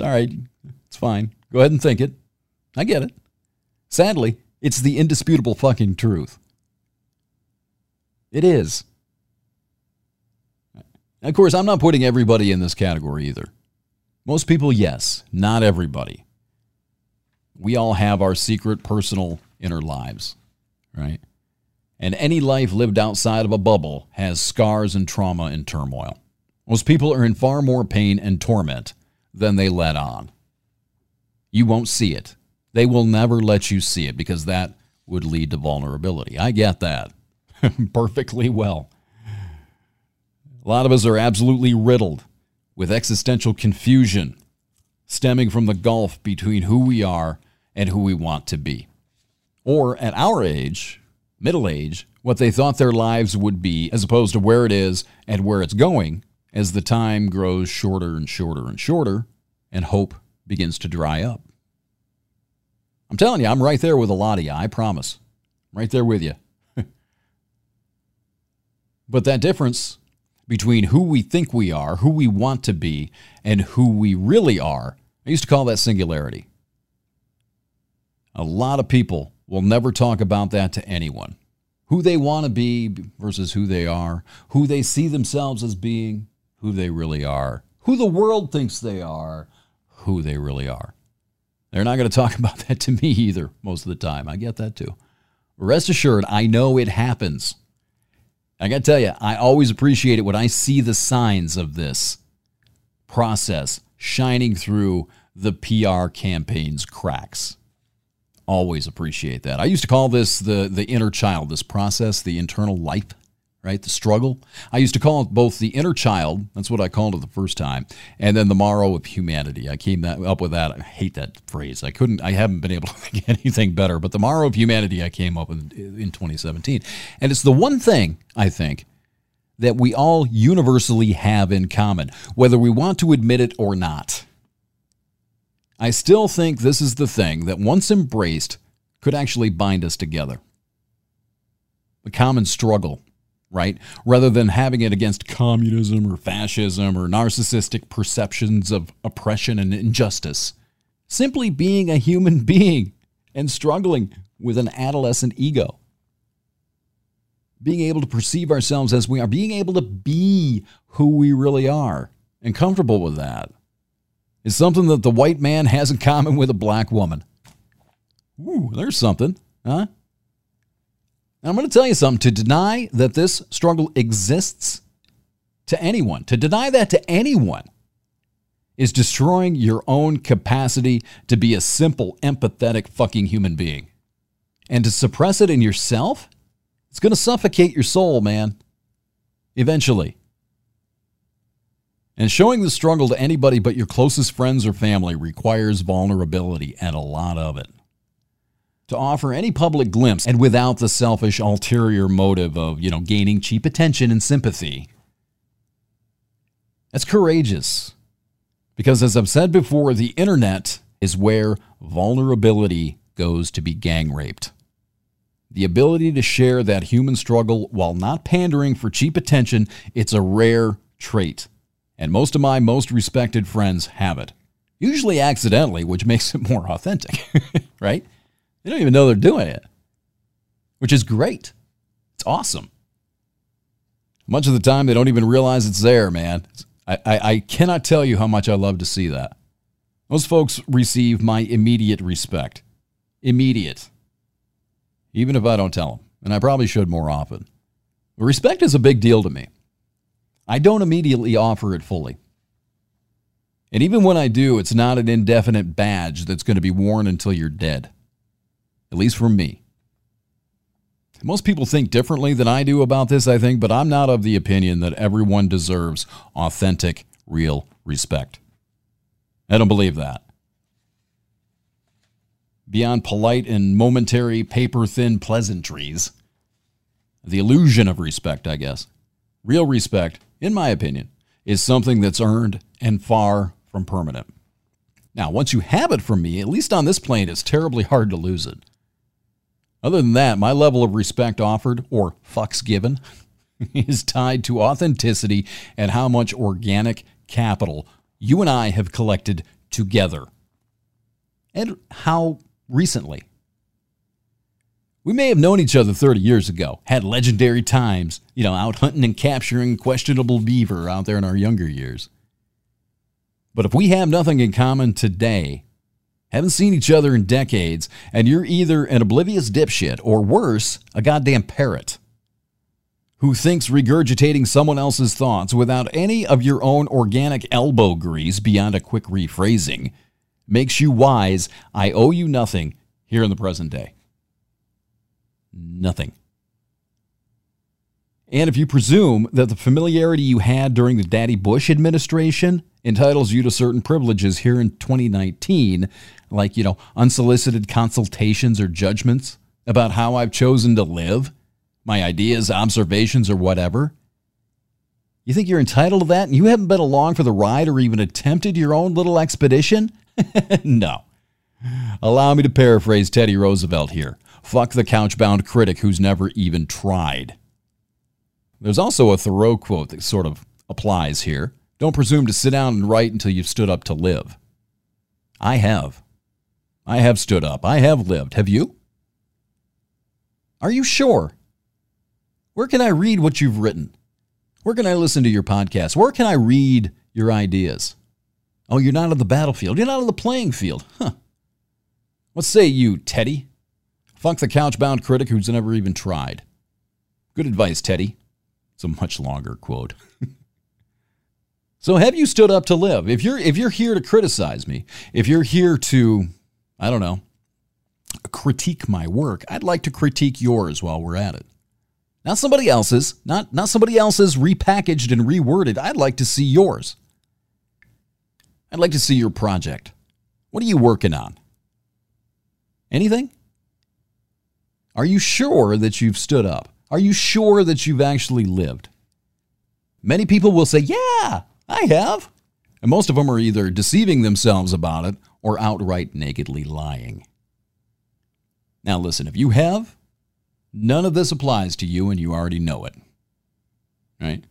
Right. It's fine. Go ahead and think it. I get it. Sadly, it's the indisputable fucking truth. It is. Of course, I'm not putting everybody in this category either. Most people, yes. Not everybody. We all have our secret, personal, inner lives, right? And any life lived outside of a bubble has scars and trauma and turmoil. Most people are in far more pain and torment than they let on. You won't see it. They will never let you see it because that would lead to vulnerability. I get that *laughs* perfectly well. A lot of us are absolutely riddled with existential confusion stemming from the gulf between who we are and who we want to be. Or at our age, middle age, what they thought their lives would be as opposed to where it is and where it's going as the time grows shorter and shorter and shorter and hope begins to dry up. I'm telling you, I'm right there with a lot of you. I promise. I'm right there with you. *laughs* but that difference between who we think we are, who we want to be, and who we really are, I used to call that singularity. A lot of people will never talk about that to anyone. Who they want to be versus who they are, who they see themselves as being, who they really are, who the world thinks they are, who they really are. They're not going to talk *laughs* about that to me either most of the time. I get that too. Rest assured, I know it happens. I got to tell you, I always appreciate it when I see the signs of this process shining through the PR campaign's cracks. Always appreciate that. I used to call this the, the inner child, this process, the internal life right? The struggle. I used to call it both the inner child, that's what I called it the first time, and then the morrow of humanity. I came that, up with that. I hate that phrase. I couldn't, I haven't been able to *laughs* think anything better, but the morrow of humanity I came up with in 2017. And it's the one thing, I think, that we all universally have in common, whether we want to admit it or not. I still think this is the thing that, once embraced, could actually bind us together. A common struggle right? Rather than having it against communism or fascism or narcissistic perceptions of oppression and injustice. Simply being a human *laughs* being and struggling with an adolescent ego. Being able to perceive ourselves as we are, being able to be who we really are and comfortable with that is something that the white man has in common with a black woman. Ooh, there's something, huh? I'm going to tell you something to deny that this struggle exists to anyone, to deny that to anyone is destroying your own capacity to be a simple, empathetic fucking human being. And to suppress it in yourself, it's going to suffocate your soul, man. Eventually. And showing the struggle to anybody but your closest friends or family requires vulnerability and a lot of it. To offer any public glimpse and without the selfish ulterior motive of, you know, gaining cheap attention and sympathy. That's courageous. Because as I've said before, the internet is where vulnerability goes to be gang raped. The ability to share that human struggle while not pandering for cheap attention, it's a rare trait. And most of my most respected friends have it. Usually accidentally, which *laughs* makes it more authentic, *laughs* right? They don't even know they're doing it, which is great. It's awesome. Much of the time, they don't even realize it's there, man. I, I, I cannot tell you how much I love to see that. Those folks receive my immediate respect. Immediate. Even if I don't tell them. And I probably should more often. Respect is a big deal to me. I don't immediately offer it fully. And even when I do, it's not an indefinite badge that's going to be worn until you're dead. At least for me. Most people think differently than I do about this, I think, but I'm not of the opinion that everyone deserves authentic, real respect. I don't believe that. Beyond polite and momentary paper thin pleasantries, the illusion of respect, I guess, real respect, in my opinion, is something that's earned and far from permanent. Now, once you have it from me, at least on this plane, it's terribly hard to lose it. Other than that, my level of respect offered, or fucks given, *laughs* is tied to authenticity and how much organic capital you and I have collected together. And how recently. We may have known each other 30 years ago, had legendary times, you know, out hunting and capturing questionable beaver out there in our younger years. But if we have nothing in common today, haven't seen each other in decades, and you're either an oblivious dipshit or worse, a goddamn parrot who thinks regurgitating someone else's thoughts without any of your own organic elbow grease beyond a quick rephrasing makes you wise. I owe you nothing here in the present day. Nothing. And if you presume that the familiarity you had during the Daddy Bush administration entitles you to certain privileges here in 2019, like, you know, unsolicited consultations or judgments about how I've chosen to live, my ideas, observations, or whatever. You think you're entitled to that and you haven't been along for the ride or even attempted your own little expedition? *laughs* no. Allow me to paraphrase Teddy Roosevelt here. Fuck the couch-bound critic who's never even tried. There's also a Thoreau quote that sort of applies here. Don't presume to sit down and write until you've stood up to live. I have. I have stood up. I have lived. Have you? Are you sure? Where can I read what you've written? Where can I listen to your podcast? Where can I read your ideas? Oh, you're not on the battlefield. You're not on the playing field. Huh. What say you, Teddy? Funk the couch-bound critic who's never even tried. Good advice, Teddy. It's a much longer quote. *laughs* so have you stood up to live? If you're if you're here to criticize me, if you're here to I don't know, critique my work, I'd like to critique yours while we're at it. Not somebody else's, not, not somebody else's repackaged and reworded. I'd like to see yours. I'd like to see your project. What are you working on? Anything? Are you sure that you've stood up? Are you sure that you've actually lived? Many people will say, Yeah, I have. And most of them are either deceiving themselves about it or outright nakedly lying. Now, listen, if you have, none of this applies to you and you already know it. Right?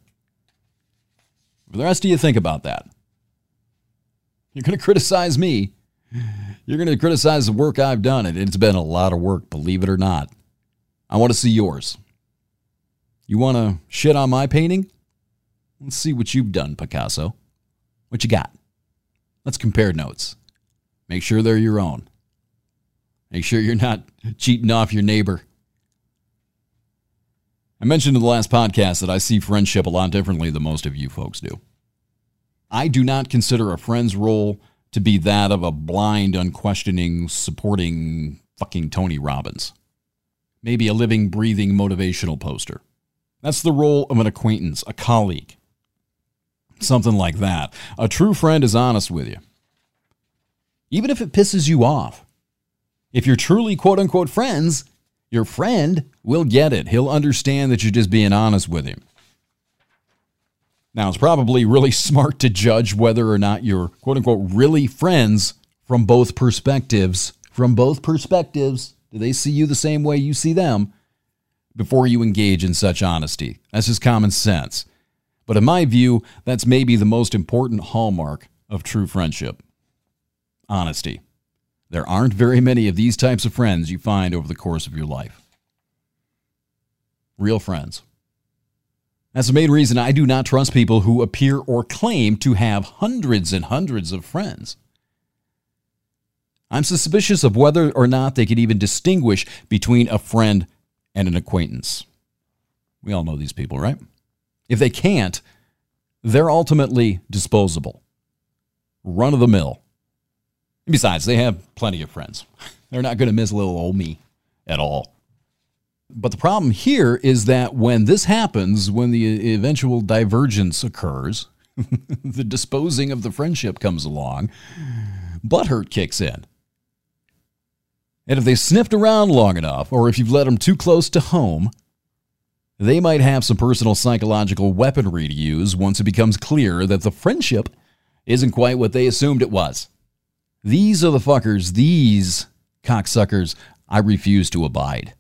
For the rest of you, think about that. You're going to criticize me. You're going to criticize the work I've done, and it's been a lot of work, believe it or not. I want to see yours. You want to shit on my painting? Let's see what you've done, Picasso. What you got? Let's compare notes. Make sure they're your own. Make sure you're not *laughs* cheating off your neighbor. I mentioned in the last podcast that I see friendship a lot differently than most of you folks do. I do not consider a friend's role to be that of a blind, unquestioning, supporting fucking Tony Robbins. Maybe a living, breathing motivational poster. That's the role of an acquaintance, a colleague. Something like that. A true friend is honest with you. Even if it pisses you off. If you're truly quote unquote friends, your friend will get it. He'll understand that you're just being honest with him. Now, it's probably really *laughs* smart to judge whether or not you're quote unquote really friends from both perspectives. From both perspectives. Do they see you the same way you see them before you engage in such honesty? That's just common sense. But in my view, that's maybe the most important hallmark of true friendship honesty. There aren't very many of these types of friends you find over the course of your life. Real friends. That's the main reason I do not trust people who appear or claim to have hundreds and hundreds of friends. I'm suspicious of whether or not they could even distinguish between a friend and an acquaintance. We all know these people, right? If they can't, they're ultimately disposable, run of the mill. Besides, they have plenty of friends. *laughs* They're not going to miss little old me at all. But the problem here is that when this happens, when the eventual divergence occurs, *laughs* the disposing of the friendship comes along, butthurt kicks in. And if they sniffed around long enough, or if you've let them too close to home, they might have some personal psychological weaponry to use once it becomes clear that the friendship isn't quite what they assumed it was. These are the fuckers, these cocksuckers, I refuse to abide.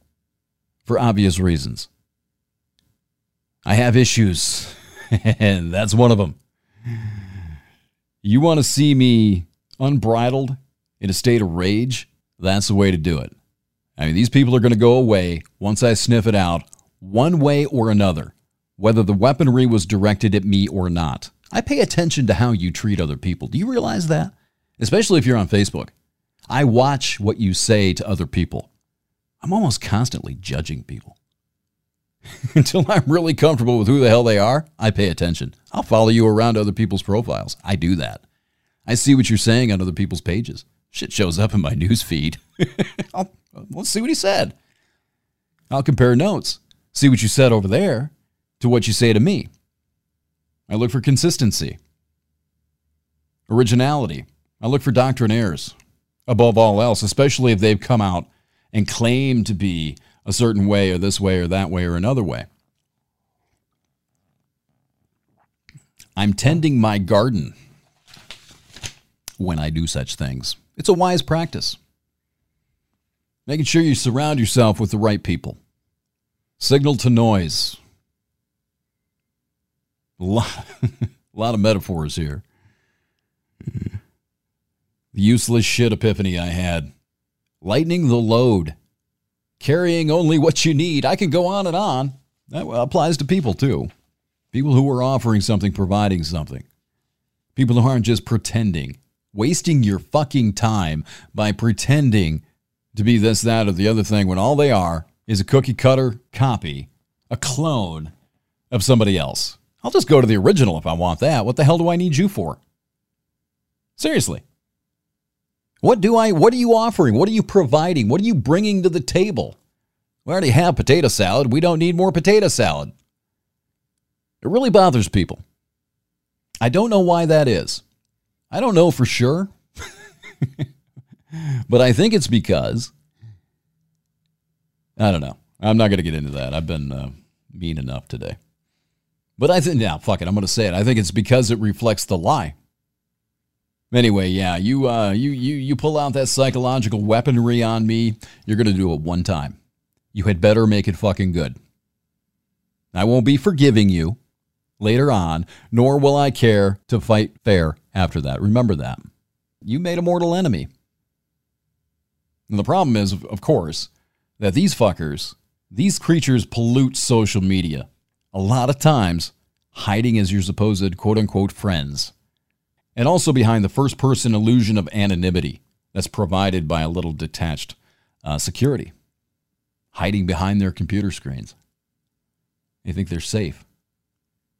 For obvious reasons. I have issues, *laughs* and that's one of them. You want to see me unbridled in a state of rage? That's the way to do it. I mean, these people are going to go away once I sniff it out, one way or another, whether the weaponry was directed at me or not. I pay attention to how you treat other people. Do you realize that? especially if you're on Facebook. I watch what you say to other people. I'm almost constantly judging people. *laughs* Until I'm really comfortable with who the hell they are, I pay attention. I'll follow you around other people's profiles. I do that. I see what you're saying on other people's pages. Shit shows up in my news feed. let's see what he said. I'll compare notes, see what you said over there to what you say to me. I look for consistency, originality, I look for doctrinaires above all else, especially if they've come out and claim to be a certain way or this way or that way or another way. I'm tending my garden when I do such things. It's a wise practice. Making sure you surround yourself with the right people. Signal to noise. A lot, *laughs* a lot of metaphors here the useless shit epiphany I had. Lightening the load. Carrying only what you need. I can go on and on. That applies to people too. People who are offering something, providing something. People who aren't just pretending. Wasting your fucking time by pretending to be this, that, or the other thing when all they are is a cookie cutter copy, a clone of somebody else. I'll just go to the original if I want that. What the hell do I need you for? Seriously. What do I what are you offering? What are you providing? What are you bringing to the table? We already have potato salad. We don't need more potato salad. It really bothers people. I don't know why that is. I don't know for sure. but I think it's because I don't know. I'm not going to get into that. I've been uh, mean enough today. But I think, yeah, fuck it. I'm going to say it. I think it's because it reflects the lie. Anyway, yeah, you uh, you you you pull out that psychological weaponry on me. You're gonna do it one time. You had better make it fucking good. I won't be forgiving you later on, nor will I care to fight fair after that. Remember that. You made a mortal enemy. And the problem is, of course, that these fuckers, these creatures pollute social media a lot of times, hiding as your supposed quote unquote friends and also behind the first person illusion of anonymity that's provided by a little detached uh, security hiding behind their computer screens. They think they're safe.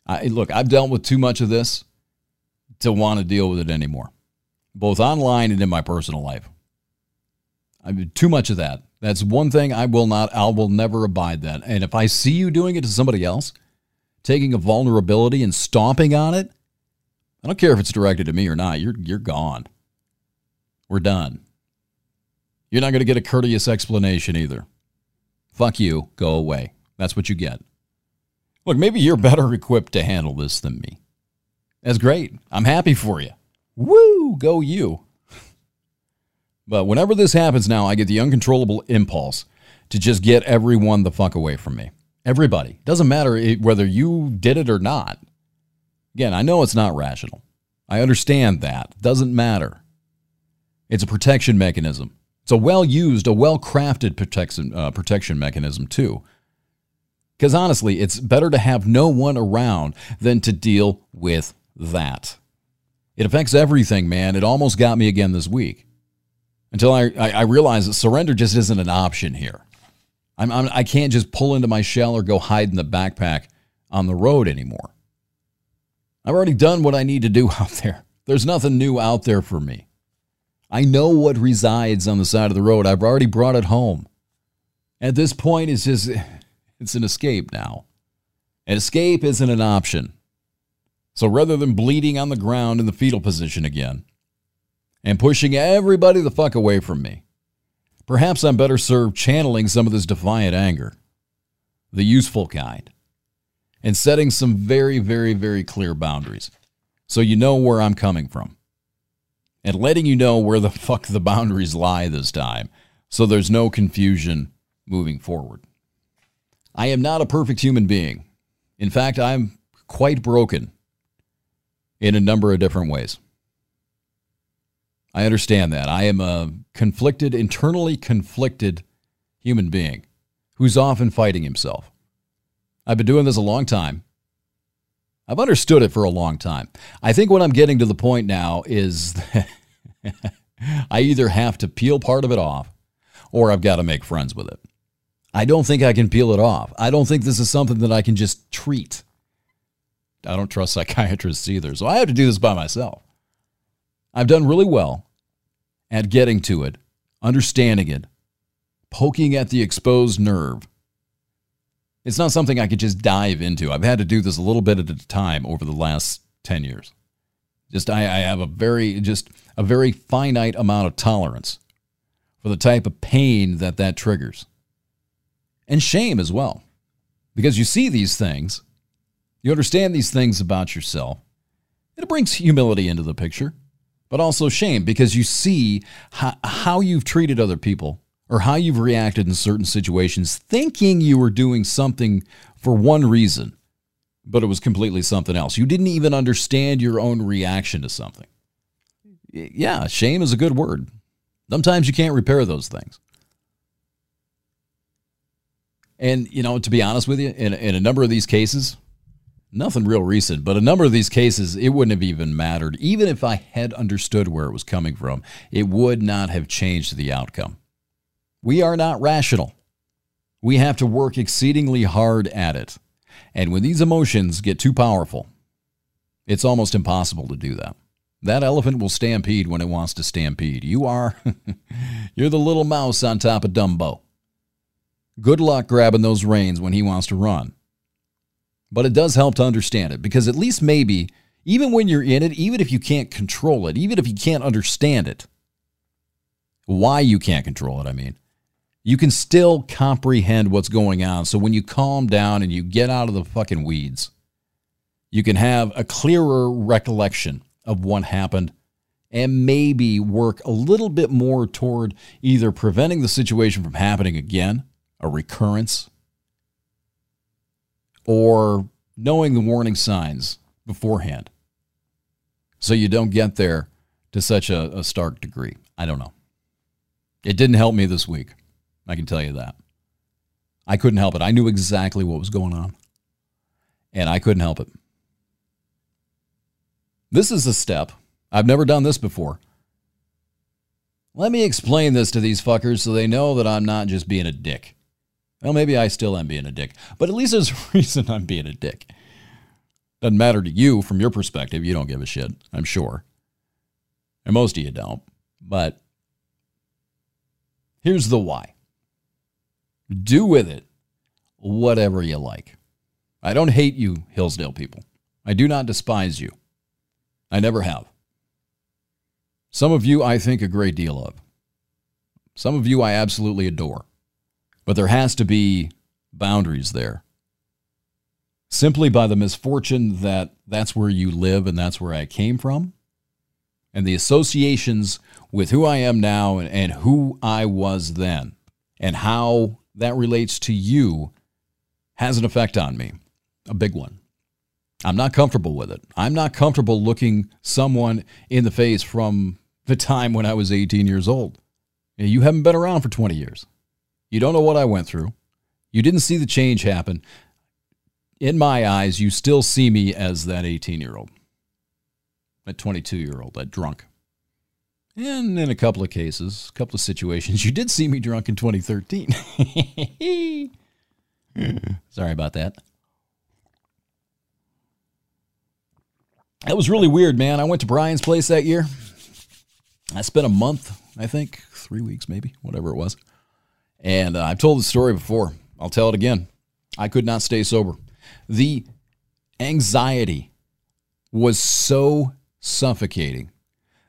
I, look, I've dealt with too much of this to want to deal with it anymore, both online and in my personal life. I mean, too much of that. That's one thing I will not, I will never abide that. And if I see you doing it to somebody else, taking a vulnerability and stomping on it, I don't care if it's directed to me or not. You're you're gone. We're done. You're not going to get a courteous explanation either. Fuck you. Go away. That's what you get. Look, maybe you're better equipped to handle this than me. That's great. I'm happy for you. Woo, go you. But whenever this happens now, I get the uncontrollable impulse to just get everyone the fuck away from me. Everybody. Doesn't matter whether you did it or not. Again, I know it's not rational. I understand that. Doesn't matter. It's a protection mechanism. It's a well used, a well crafted protection, uh, protection mechanism, too. Because honestly, it's better to have no one around than to deal with that. It affects everything, man. It almost got me again this week until I, I, I realized that surrender just isn't an option here. I'm, I'm, I can't just pull into my shell or go hide in the backpack on the road anymore. I've already done what I need to do *laughs* out there. There's nothing new out there for me. I know what resides on the side of the road. I've already brought it home. At this point, it's just, it's an escape now. An escape isn't an option. So rather than bleeding on the ground in the fetal position again and pushing everybody the fuck away from me, perhaps I'm better served channeling some of this defiant anger, the useful kind and setting some very, very, very clear boundaries so you know where I'm coming from. And letting you know where the *laughs* fuck the boundaries lie this time so there's no confusion moving forward. I am not a perfect human being. In fact, I'm quite broken in a number of different ways. I understand that. I am a conflicted, internally conflicted human being who's often fighting himself. I've been doing this a long time. I've understood it for a long time. I think what I'm getting to the point now is that *laughs* I either have to peel part of it off or I've got to make friends with it. I don't think I can peel it off. I don't think this is something that I can just treat. I don't trust *laughs* psychiatrists either, so I have to do this by myself. I've done really well at getting to it, understanding it, poking at the exposed nerve, it's not something I could just dive into. I've had to do this a little bit at a time over the last 10 years. Just I, I have a very just a very finite amount of tolerance for the type of pain that that triggers. And shame as well. Because you see these things, you understand these things about yourself. It brings humility into the picture, but also shame because you see how, how you've treated other people or how you've reacted in certain situations, thinking you were doing something for one reason, but it was completely something else. You didn't even understand your own reaction to something. Yeah, shame is a good word. Sometimes you can't repair those things. And, you know, to be honest with you, in, in a number of these cases, nothing real recent, but a number of these cases, it wouldn't have even mattered. Even if I had understood where it was coming from, it would not have changed the outcome. We are not rational. We have to work exceedingly hard at it. And when these emotions get too powerful, it's almost impossible to do that. That elephant will stampede when it wants to stampede. You are, *laughs* you're the little mouse on top of Dumbo. Good luck grabbing those reins when he wants to run. But it does help to understand it because at least maybe, even when you're in it, even if you can't control it, even if you can't understand it, why you can't control it, I mean, you can still comprehend what's going on. So when you calm down and you get out of the fucking weeds, you can have a clearer recollection of what happened and maybe work a little bit more toward either preventing the situation from happening again, a recurrence, or knowing the warning signs beforehand so you don't get there to such a, a stark degree. I don't know. It didn't help me this week. I can tell you that. I couldn't help it. I knew exactly what was going on, and I couldn't help it. This is a step. I've never done this before. Let me explain this to these fuckers so they know that I'm not just being a dick. Well, maybe I still am being a dick, but at least there's *laughs* a reason I'm being a dick. Doesn't matter to you from your perspective. You don't give a shit, I'm sure. And most of you don't. But here's the why do with it whatever you like. I don't hate you, Hillsdale people. I do not despise you. I never have. Some of you I think a great deal of. Some of you I absolutely adore. But there has to be boundaries there. Simply by the misfortune that that's where you live and that's where I came from, and the associations with who I am now and, and who I was then, and how that relates to you has an effect on me, a big one. I'm not comfortable with it. I'm not comfortable looking someone in the face from the time when I was 18 years old. You haven't been around for 20 years. You don't know what I went through. You didn't see the change happen. In my eyes, you still see me as that 18 year old, that 22 year old, that drunk. And in a couple of cases, a couple of situations, *laughs* you did see me drunk in 2013. *laughs* Sorry about that. That was really weird, man. I went to Brian's place that year. I spent a month, I think, three weeks maybe, whatever it was. And uh, I've told the story before. I'll tell it again. I could not stay sober. The anxiety was so suffocating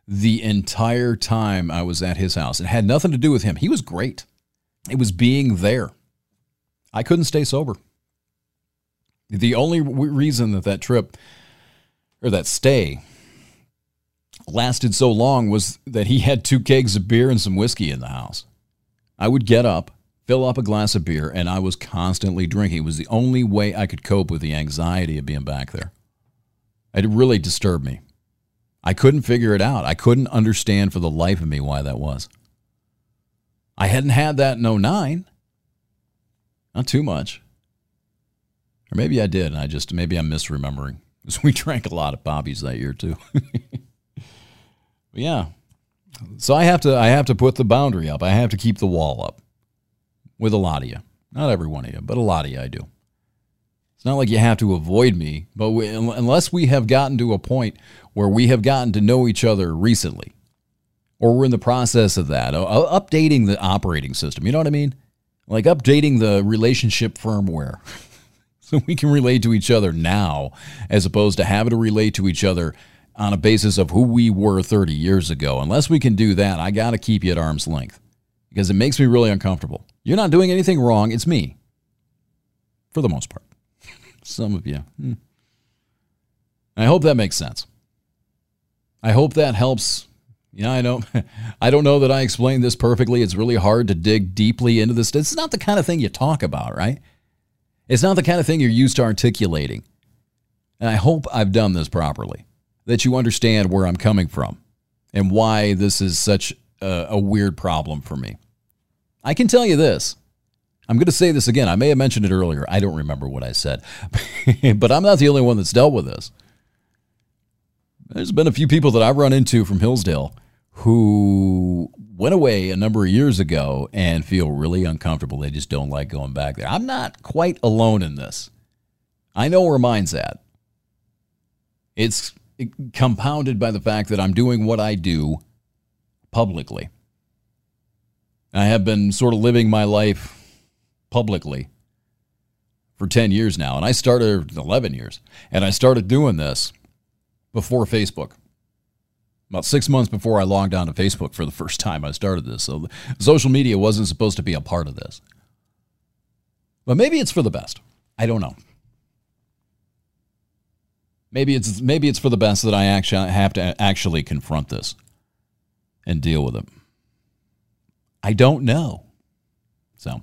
the entire time I was at his house. It had nothing to do with him. He was great. It was being there. I couldn't stay sober. The only reason that that trip or that stay lasted so long was that he had two kegs of beer and some whiskey in the house. I would get up, fill up a glass of beer, and I was constantly drinking. It was the only way I could cope with the anxiety of being back there. It really disturbed me. I couldn't figure it out. I couldn't understand for the life of me why that was. I hadn't had that in 09. Not too much. Or maybe I did, and I just, maybe I'm misremembering. Because *laughs* we drank a lot of Bobbies that year, too. *laughs* But yeah. So I have to, I have to put the boundary up. I have to keep the wall up with a lot of you. Not every one of you, but a lot of you I do. It's not like you have to avoid me, but we, unless we have gotten to a point where we have gotten to know each other recently, or we're in the process of that, updating the operating system, you know what I mean? Like updating the relationship firmware *laughs* so we can relate to each other now as opposed to having to relate to each other on a basis of who we were 30 years ago. Unless we can do that, I got to keep you at arm's length because it makes me really uncomfortable. You're not doing anything wrong, it's me. For the most part. *laughs* Some of you. Hmm. I hope that makes sense. I hope that helps. Yeah, I know. *laughs* I don't know that I explained this perfectly. It's really hard to dig deeply into this. It's not the kind of thing you talk about, right? It's not the kind of thing you're used to articulating. And I hope I've done this properly, that you understand where I'm coming from and why this is such a, a weird problem for me. I can tell you this I'm going to say this again. I may have mentioned it earlier. I don't remember what I said, *laughs* but I'm not the only one that's dealt with this. There's been a few people that I've run into from Hillsdale who went away a number of years ago and feel really uncomfortable. They just don't like going back there. I'm not quite alone in this. I know where mine's at. It's compounded by the fact that I'm doing what I do publicly. I have been sort of living my life publicly for 10 years now. And I started 11 years. And I started doing this before Facebook. About six months before I logged on to Facebook for the first time, I started this. So social media wasn't supposed to be a part of this. But maybe it's for the best. I don't know. Maybe it's maybe it's for the best that I actually have to actually confront this and deal with it. I don't know. So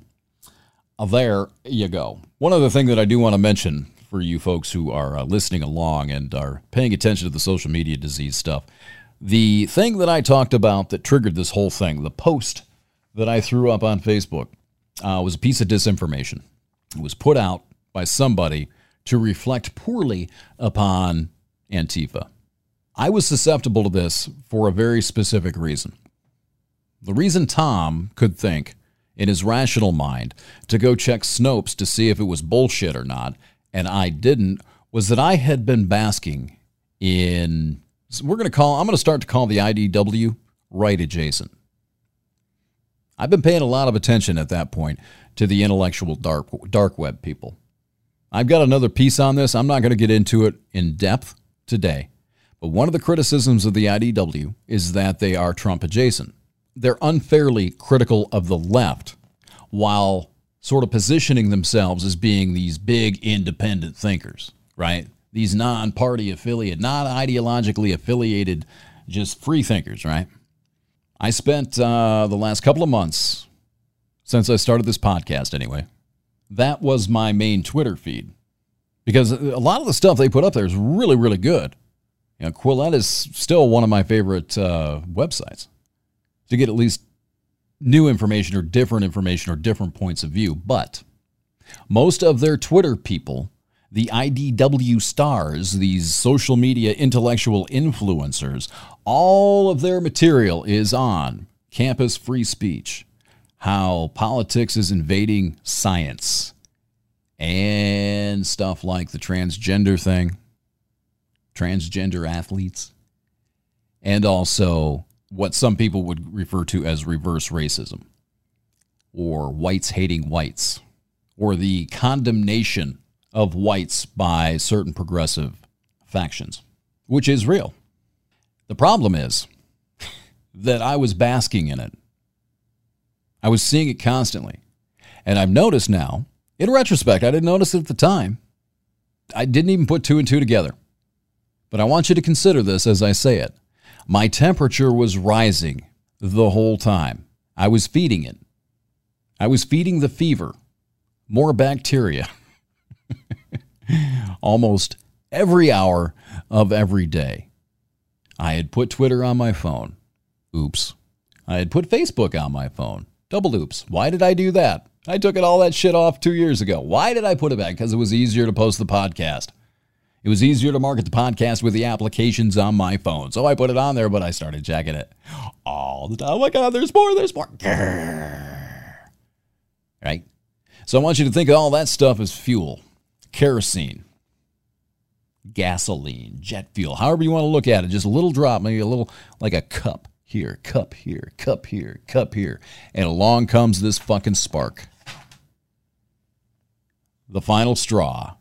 there you go. One other thing that I do want to mention for you folks who are uh, listening along and are paying attention to the social media disease stuff. The thing that I talked about that triggered this whole thing, the post that I threw up on Facebook, uh, was a piece of disinformation. It was put out by somebody to reflect poorly upon Antifa. I was susceptible to this for a very specific reason. The reason Tom could think in his rational mind to go check Snopes to see if it was bullshit or not, and I didn't, was that I had been basking in. We're going to call, I'm going to start to call the IDW right adjacent. I've been paying a lot of attention at that point to the intellectual dark, dark web people. I've got another piece on this. I'm not going to get into it in depth today. But one of the criticisms of the IDW is that they are Trump adjacent. They're unfairly critical of the left while sort of positioning themselves as being these big independent thinkers, right? These non party affiliate, not ideologically affiliated, just free thinkers, right? I spent uh, the last couple of months since I started this podcast, anyway. That was my main Twitter feed because a lot of the stuff they put up there is really, really good. You know, Quillette is still one of my favorite uh, websites to get at least new information or different information or different points of view. But most of their Twitter people, the IDW stars, these social media intellectual influencers, all of their material is on campus free speech, how politics is invading science, and stuff like the transgender thing transgender athletes, and also what some people would refer to as reverse racism or whites hating whites or the condemnation of whites by certain progressive factions, which is real. The problem is *laughs* that I was basking in it. I was seeing it constantly. And I've noticed now, in retrospect, I didn't notice it at the time. I didn't even put two and two together. But I want you to consider this as I say it. My temperature was rising the whole time. I was feeding it. I was feeding the fever, more bacteria, *laughs* almost every hour of every day. I had put Twitter on my phone. Oops. I had put Facebook on my phone. Double loops. Why did I do that? I took it all that shit off two years ago. Why did I put it back? Because it was easier to post the podcast. It was easier to market the podcast with the applications on my phone. So I put it on there, but I started checking it all the time. Oh my God, there's more, there's more. Right? So I want you to think of all that stuff as fuel kerosene, gasoline, jet fuel, however you want to look at it. Just a little drop, maybe a little like a cup here, cup here, cup here, cup here. And along comes this fucking spark. The final straw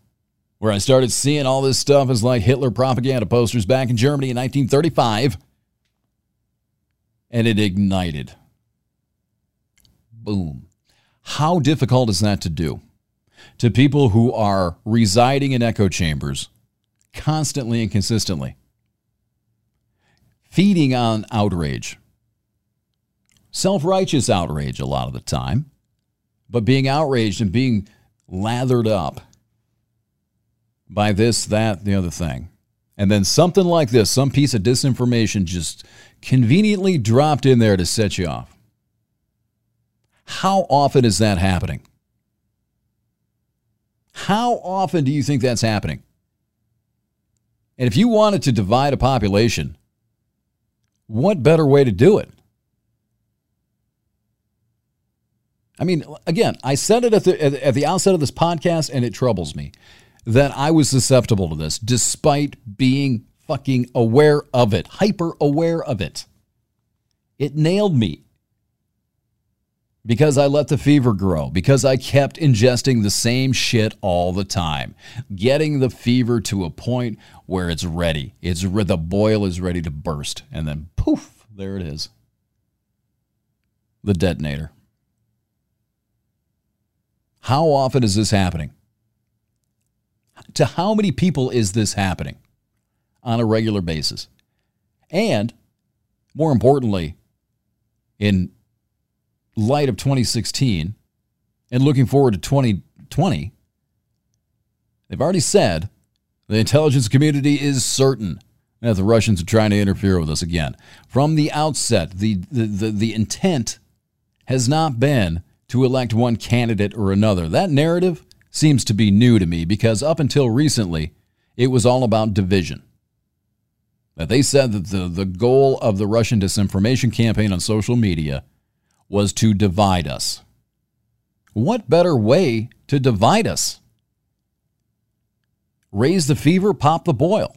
where I started seeing all this stuff as like Hitler propaganda posters back in Germany in 1935. And it ignited. Boom. How difficult is that to do? To people who are residing in echo chambers constantly and consistently, feeding on outrage, self righteous outrage a lot of the time, but being outraged and being lathered up by this, that, the other thing. And then something like this, some piece of disinformation just conveniently dropped in there to set you off. How often is that happening? How often do you think that's happening? And if you wanted to divide a population, what better way to do it? I mean, again, I said it at the, at the outset of this podcast, and it troubles me that I was susceptible to this despite being fucking aware of it, hyper aware of it. It nailed me because I let the fever grow, because I kept ingesting the same shit all the time, getting the fever to a point where it's ready. It's the boil is ready to burst, and then poof, there it is. The detonator. How often is this happening? to how many people is this happening on a regular basis? And more importantly, in light of 2016 and looking forward to 2020, they've already said the intelligence community is certain that the Russians are trying to interfere with us again. From the outset, the, the, the, the intent has not been to elect one candidate or another. That narrative seems to be new to me because up until recently, it was all about division. That they said that the, the goal of the Russian disinformation campaign on social media was to divide us. What better way to divide us? Raise the fever, pop the boil.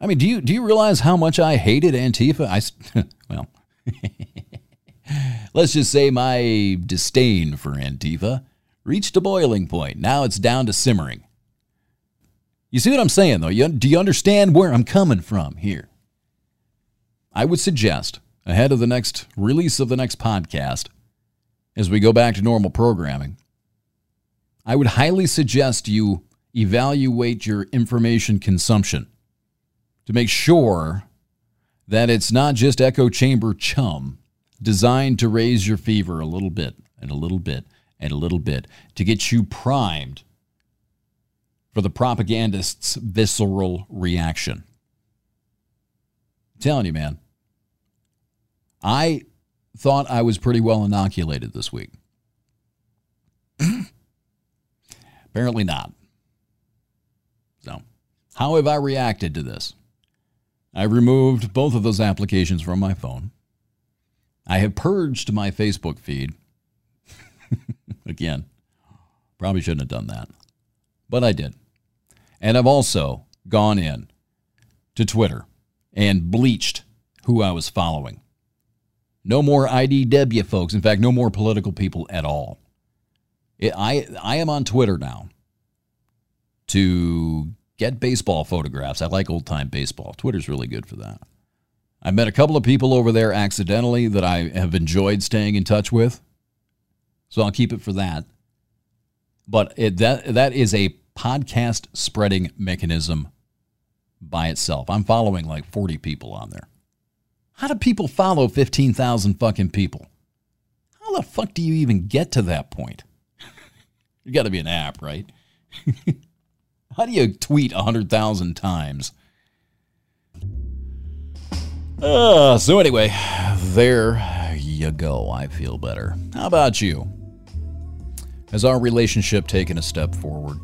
I mean, do you do you realize how much I hated Antifa? I *laughs* well, *laughs* let's just say my disdain for Antifa reached a boiling point. Now it's down to simmering. You see what I'm saying, though? You, do you understand where I'm coming from here? I would suggest, ahead of the next release of the next podcast, as we go back to normal programming, I would highly suggest you evaluate your information consumption to make sure that it's not just echo chamber chum designed to raise your fever a little bit and a little bit and a little bit to get you primed for the propagandist's visceral reaction. I'm telling you, man, I thought I was pretty well inoculated this week. *clears throat* Apparently not. So, how have I reacted to this? I removed both of those applications from my phone. I have purged my Facebook feed. *laughs* Again, probably shouldn't have done that, but I did. And I've also gone in to Twitter and bleached who I was following. No more IDW folks. In fact, no more political people at all. It, I, I am on Twitter now to get baseball photographs. I like old time baseball. Twitter's really good for that. I met a couple of people over there accidentally that I have enjoyed staying in touch with. So I'll keep it for that. But it, that that is a podcast spreading mechanism by itself. I'm following like 40 people on there. How do people follow 15,000 fucking people? How the fuck do you even get to that point? *laughs* you got to be an app, right? *laughs* How do you tweet 100,000 times? Uh, so, anyway, there you go. I feel better. How about you? Has our relationship taken a step forward?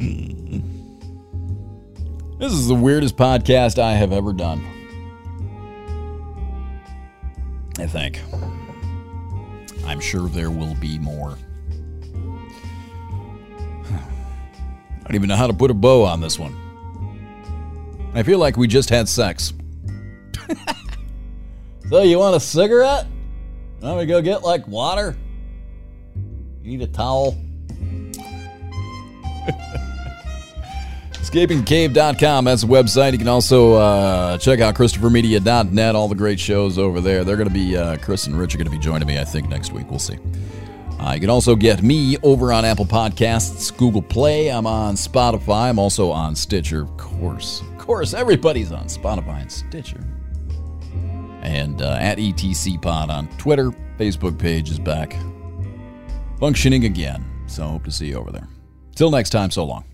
*laughs* This is the weirdest podcast I have ever done. I think. I'm sure there will be more. *sighs* I don't even know how to put a bow on this one. I feel like we just had sex. *laughs* so, you want a cigarette? Want me go get like water? You need a towel? *laughs* EscapingCave.com. That's the website. You can also uh, check out ChristopherMedia.net. All the great shows over there. They're going to be, uh, Chris and Rich are going to be joining me, I think, next week. We'll see. Uh, you can also get me over on Apple Podcasts, Google Play. I'm on Spotify. I'm also on Stitcher. Of course. Of course, everybody's on Spotify and Stitcher. And uh, at ETC Pod on Twitter. Facebook page is back functioning again. So hope to see you over there. Till next time, so long.